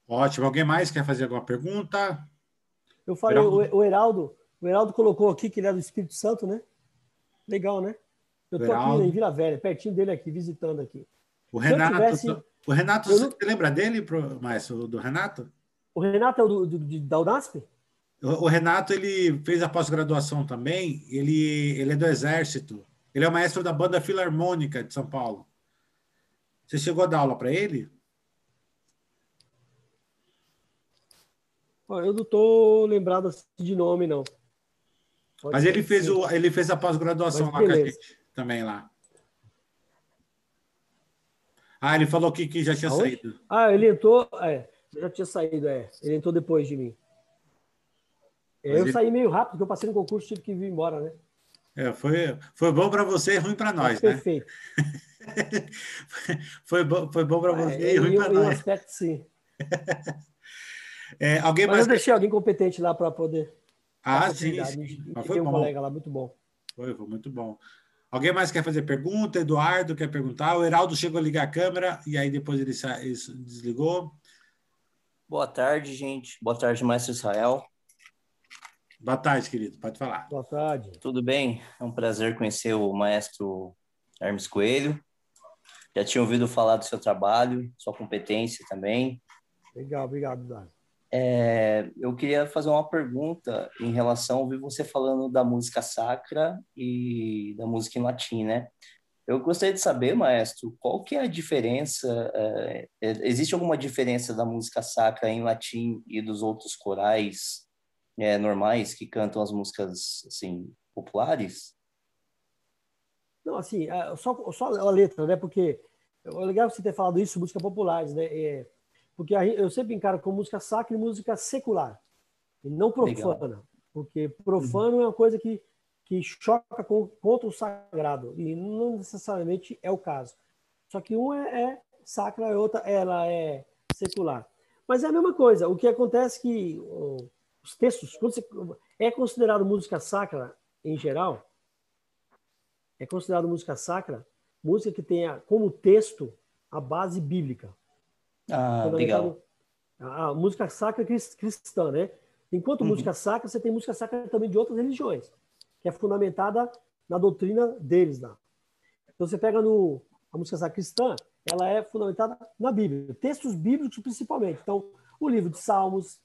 [SPEAKER 1] Ótimo. Alguém mais quer fazer alguma pergunta?
[SPEAKER 2] Eu falei, Heraldo. o, Heraldo, o Heraldo colocou aqui que ele é do Espírito Santo, né? Legal, né? Eu estou aqui em Vila Velha, pertinho dele aqui, visitando aqui.
[SPEAKER 1] O Renato, tivesse... o Renato, você não... lembra dele, Maestro, do Renato?
[SPEAKER 2] O Renato é o do, do, da Unasp?
[SPEAKER 1] O, o Renato, ele fez a pós-graduação também, ele, ele é do Exército. Ele é o maestro da banda Filarmônica de São Paulo. Você chegou a dar aula para ele?
[SPEAKER 2] Eu não estou lembrado assim de nome, não.
[SPEAKER 1] Pode Mas ele fez, o, ele fez a pós-graduação lá com a gente, também lá. Ah, ele falou que, que já tinha Aonde? saído.
[SPEAKER 2] Ah, ele entrou. É, já tinha saído, é. Ele entrou depois de mim. É, eu ele... saí meio rápido, porque eu passei no concurso tive que vir embora, né?
[SPEAKER 1] É, foi, foi bom para você e ruim para nós,
[SPEAKER 2] né? Perfeito.
[SPEAKER 1] foi, bom, foi bom para você é, e ruim para nós. Em um
[SPEAKER 2] aspecto, sim.
[SPEAKER 1] É, alguém
[SPEAKER 2] Mas
[SPEAKER 1] mais...
[SPEAKER 2] eu deixei alguém competente lá para poder.
[SPEAKER 1] Ah, sim, sim.
[SPEAKER 2] Mas foi tem um bom. colega lá muito bom.
[SPEAKER 1] Foi, foi muito bom. Alguém mais quer fazer pergunta? Eduardo quer perguntar? O Heraldo chegou a ligar a câmera e aí depois ele, ele desligou.
[SPEAKER 4] Boa tarde, gente. Boa tarde, Mestre Israel.
[SPEAKER 1] Boa tarde, querido. Pode falar.
[SPEAKER 2] Boa tarde.
[SPEAKER 4] Tudo bem? É um prazer conhecer o maestro Hermes Coelho. Já tinha ouvido falar do seu trabalho, sua competência também.
[SPEAKER 2] Legal, obrigado, Eduardo.
[SPEAKER 4] É, eu queria fazer uma pergunta em relação, ouvi você falando da música sacra e da música em latim, né? Eu gostaria de saber, maestro, qual que é a diferença? É, é, existe alguma diferença da música sacra em latim e dos outros corais é, normais que cantam as músicas assim populares?
[SPEAKER 2] Não, assim, só, só a letra, né? Porque é legal você ter falado isso, música populares, né? É, porque eu sempre encaro como música sacra e música secular, e não profana. Legal. Porque profano uhum. é uma coisa que que choca com, contra o sagrado, e não necessariamente é o caso. Só que um é, é sacra, a outra ela é secular. Mas é a mesma coisa. O que acontece é que os textos, quando você, é considerado música sacra em geral, é considerado música sacra música que tenha como texto a base bíblica.
[SPEAKER 4] Ah, legal.
[SPEAKER 2] A, a música sacra cristã, né? Enquanto uhum. música sacra, você tem música sacra também de outras religiões que é fundamentada na doutrina deles lá. Então você pega no a música sacra cristã, ela é fundamentada na Bíblia, textos bíblicos principalmente. Então, o livro de Salmos,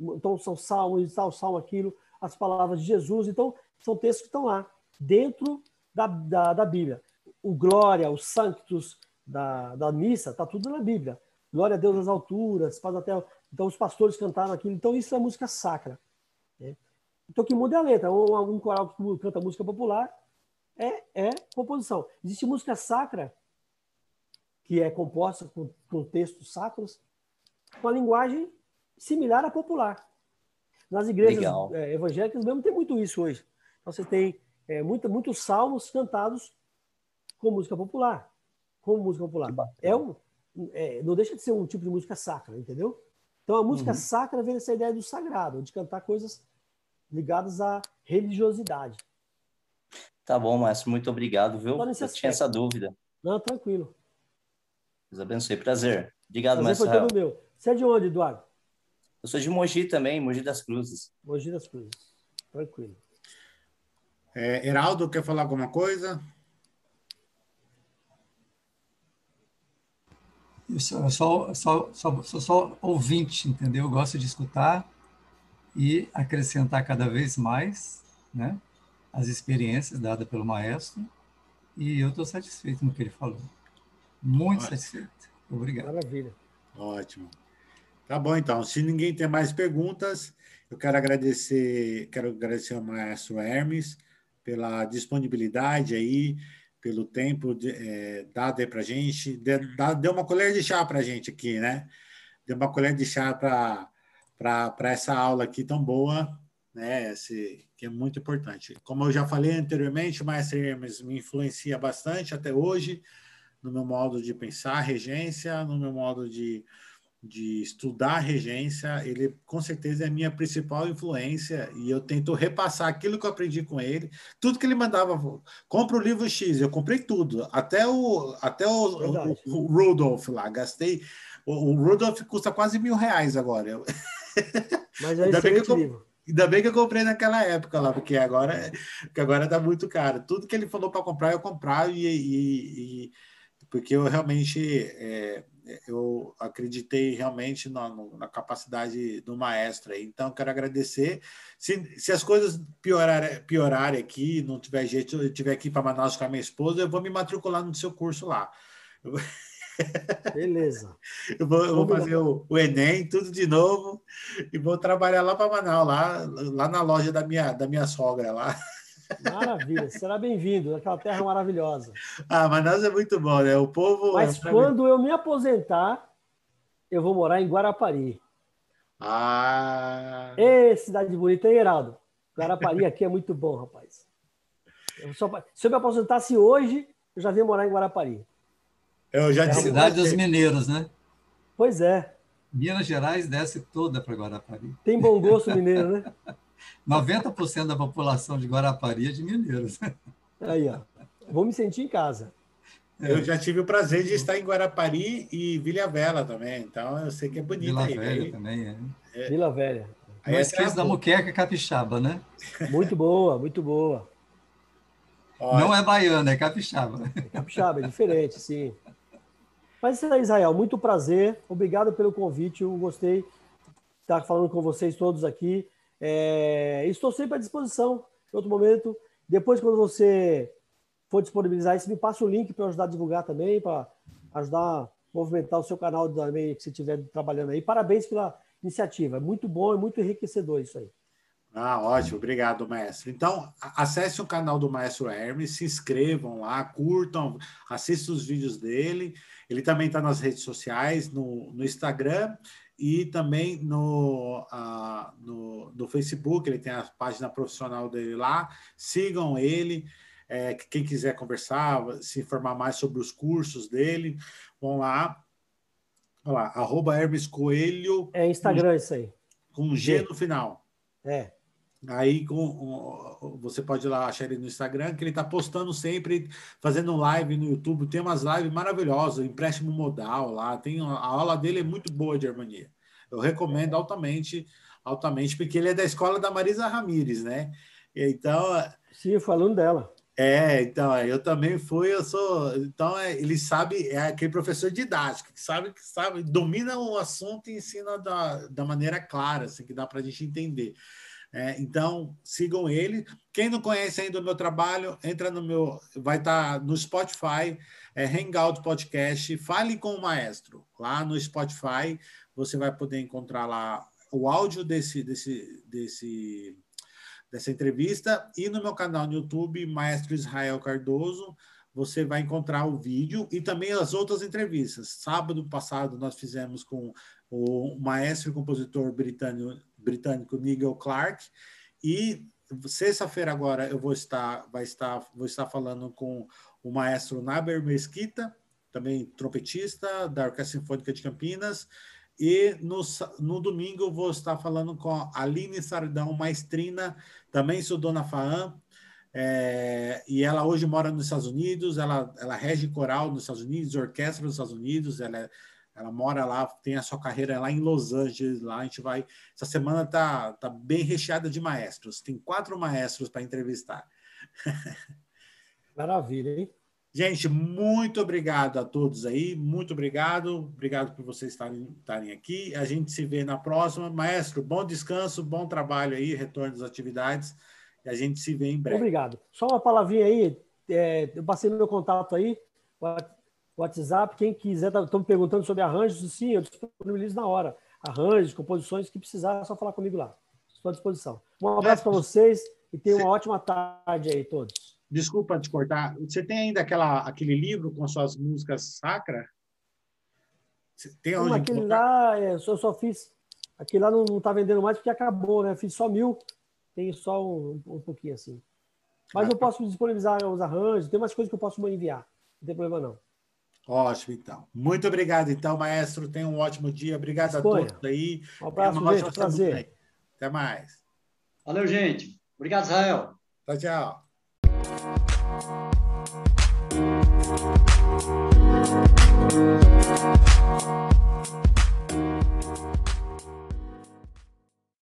[SPEAKER 2] então são salmos, tal, salmo aquilo, as palavras de Jesus, então são textos que estão lá dentro da, da, da Bíblia. O glória, os sanctos da, da missa, está tudo na Bíblia. Glória a Deus nas alturas, faz até então os pastores cantaram aquilo. Então isso é música sacra. Né? Então, o que muda é a letra. Um, um coral que canta música popular é, é composição. Existe música sacra, que é composta com, com textos sacros, com a linguagem similar à popular. Nas igrejas é, evangélicas mesmo tem muito isso hoje. Então, você tem é, muito, muitos salmos cantados com música popular. Com música popular. É um, é, não deixa de ser um tipo de música sacra, entendeu? Então, a música uhum. sacra vem dessa ideia do sagrado, de cantar coisas ligados à religiosidade.
[SPEAKER 4] Tá bom, Márcio, muito obrigado, viu? Eu tinha essa dúvida.
[SPEAKER 2] Não, tranquilo.
[SPEAKER 4] Deus abençoe, prazer. Obrigado,
[SPEAKER 2] prazer Márcio. Foi todo meu. Você é de onde, Eduardo?
[SPEAKER 4] Eu sou de Mogi também, Mogi das Cruzes.
[SPEAKER 2] Mogi das Cruzes, tranquilo.
[SPEAKER 1] É, Heraldo, quer falar alguma coisa?
[SPEAKER 5] Eu sou só, só, só, sou só ouvinte, entendeu? Eu gosto de escutar e acrescentar cada vez mais né, as experiências dadas pelo maestro. E eu estou satisfeito no que ele falou. Muito Ótimo. satisfeito. Obrigado.
[SPEAKER 2] Maravilha.
[SPEAKER 1] Ótimo. Tá bom, então. Se ninguém tem mais perguntas, eu quero agradecer, quero agradecer ao maestro Hermes pela disponibilidade aí, pelo tempo de, é, dado aí para gente. Deu uma colher de chá para a gente aqui, né? Deu uma colher de chá para essa aula aqui tão boa, né? Esse, que é muito importante. Como eu já falei anteriormente, o Maestro Hermes me influencia bastante até hoje no meu modo de pensar regência, no meu modo de, de estudar regência. Ele, com certeza, é a minha principal influência e eu tento repassar aquilo que eu aprendi com ele. Tudo que ele mandava, compra o livro X, eu comprei tudo, até o, até o, o, o Rudolph lá, gastei. O, o Rudolph custa quase mil reais agora.
[SPEAKER 2] Mas é ainda bem que eu, livro.
[SPEAKER 1] Ainda bem que eu comprei naquela época lá, porque agora, porque agora tá muito caro. Tudo que ele falou para comprar, eu comprava e, e, e, porque eu realmente é, eu acreditei realmente na, na, capacidade do maestro. Aí. Então, quero agradecer. Se, se as coisas piorarem, piorarem aqui, não tiver jeito, eu estiver aqui para Manaus com a minha esposa, eu vou me matricular no seu curso lá.
[SPEAKER 2] Beleza.
[SPEAKER 1] eu vou, eu vou fazer o, o, Enem, tudo de novo, e vou trabalhar lá para Manaus, lá, lá na loja da minha, da minha sogra lá.
[SPEAKER 2] Maravilha, será bem-vindo naquela terra maravilhosa.
[SPEAKER 1] Ah, Manaus é muito bom, né? O povo.
[SPEAKER 2] Mas é quando mim... eu me aposentar, eu vou morar em Guarapari.
[SPEAKER 1] Ah!
[SPEAKER 2] Ê, cidade bonita, hein, Heraldo? Guarapari aqui é muito bom, rapaz. Eu só... Se eu me aposentasse hoje, eu já vinha morar em Guarapari.
[SPEAKER 5] Eu já é a cidade dos mineiros, né?
[SPEAKER 2] Pois é.
[SPEAKER 5] Minas Gerais desce toda para Guarapari.
[SPEAKER 2] Tem bom gosto mineiro, né?
[SPEAKER 5] 90% da população de Guarapari é de mineiros.
[SPEAKER 2] Aí, ó. Vou me sentir em casa.
[SPEAKER 1] Eu já tive o prazer de estar em Guarapari e Vila Velha também, então eu sei que é bonito
[SPEAKER 5] Vila
[SPEAKER 1] aí.
[SPEAKER 5] Velha aí. também, é.
[SPEAKER 2] é. Vila Velha.
[SPEAKER 5] Aí Não esqueça da muqueca capixaba, né?
[SPEAKER 2] Muito boa, muito boa.
[SPEAKER 5] Não é baiana, é capixaba.
[SPEAKER 2] É capixaba, é diferente, sim. Mas, Israel, muito prazer. Obrigado pelo convite. Eu gostei. estar falando com vocês todos aqui. É, estou sempre à disposição em outro momento. Depois, quando você for disponibilizar isso, me passa o link para ajudar a divulgar também, para ajudar a movimentar o seu canal também que você estiver trabalhando aí. Parabéns pela iniciativa. É muito bom, é muito enriquecedor isso aí.
[SPEAKER 1] Ah, ótimo, obrigado, maestro. Então, acesse o canal do Maestro Hermes, se inscrevam lá, curtam, assistam os vídeos dele. Ele também está nas redes sociais, no, no Instagram e também no, uh, no, no, Facebook, ele tem a página profissional dele lá. Sigam ele. É, quem quiser conversar, se informar mais sobre os cursos dele, vão lá. Olha lá, arroba Hermes Coelho.
[SPEAKER 2] É Instagram com, isso aí.
[SPEAKER 1] Com G, G no final.
[SPEAKER 2] É.
[SPEAKER 1] Aí com, você pode ir lá achar ele no Instagram, que ele está postando sempre, fazendo live no YouTube. Tem umas lives maravilhosas, empréstimo modal lá. Tem, a aula dele é muito boa de harmonia. Eu recomendo altamente, altamente, porque ele é da escola da Marisa Ramires, né? Então.
[SPEAKER 2] Sim, eu falando dela.
[SPEAKER 1] É, então, eu também fui, eu sou. Então, é, ele sabe, é aquele professor didático, que sabe, que sabe, domina o assunto e ensina da, da maneira clara, assim, que dá para a gente entender. É, então, sigam ele. Quem não conhece ainda o meu trabalho, entra no meu. Vai estar tá no Spotify, é Hangout Podcast. Fale com o maestro. Lá no Spotify, você vai poder encontrar lá o áudio desse, desse, desse, dessa entrevista. E no meu canal no YouTube, Maestro Israel Cardoso, você vai encontrar o vídeo e também as outras entrevistas. Sábado passado, nós fizemos com o maestro e compositor britânico britânico Nigel Clark. E sexta-feira agora eu vou estar, vai estar, vou estar falando com o maestro Naber Mesquita, também trompetista da Orquestra Sinfônica de Campinas. E no, no domingo vou estar falando com a Aline Sardão, maestrina, também sou dona Faam, é, e ela hoje mora nos Estados Unidos, ela, ela rege coral nos Estados Unidos, orquestra nos Estados Unidos, ela é ela mora lá, tem a sua carreira lá em Los Angeles. Lá a gente vai. Essa semana tá, tá bem recheada de maestros. Tem quatro maestros para entrevistar.
[SPEAKER 2] Maravilha, hein?
[SPEAKER 1] Gente, muito obrigado a todos aí. Muito obrigado. Obrigado por vocês estarem, estarem aqui. A gente se vê na próxima. Maestro, bom descanso, bom trabalho aí, retorno das atividades. E a gente se vê em breve.
[SPEAKER 2] Obrigado. Só uma palavrinha aí. É, eu passei meu contato aí. WhatsApp, quem quiser, estão tá, me perguntando sobre arranjos, sim, eu disponibilizo na hora. Arranjos, composições, que precisar, é só falar comigo lá. Estou à disposição. Um abraço para vocês e tenham uma ótima tarde aí, todos.
[SPEAKER 1] Desculpa te cortar. Você tem ainda aquela, aquele livro com suas músicas sacra?
[SPEAKER 2] Tem onde aquele lá, é, eu só fiz. Aquele lá não está vendendo mais porque acabou, né? Fiz só mil. Tem só um, um pouquinho assim. Mas ah, eu tá. posso disponibilizar os arranjos, tem umas coisas que eu posso enviar. Não tem problema, não.
[SPEAKER 1] Ótimo, então. Muito obrigado, então, maestro. Tenha um ótimo dia. Obrigado Escolha. a todos aí.
[SPEAKER 2] Um abraço, é prazer.
[SPEAKER 1] Até mais.
[SPEAKER 3] Valeu, gente. Obrigado, Israel.
[SPEAKER 1] Tchau, tchau.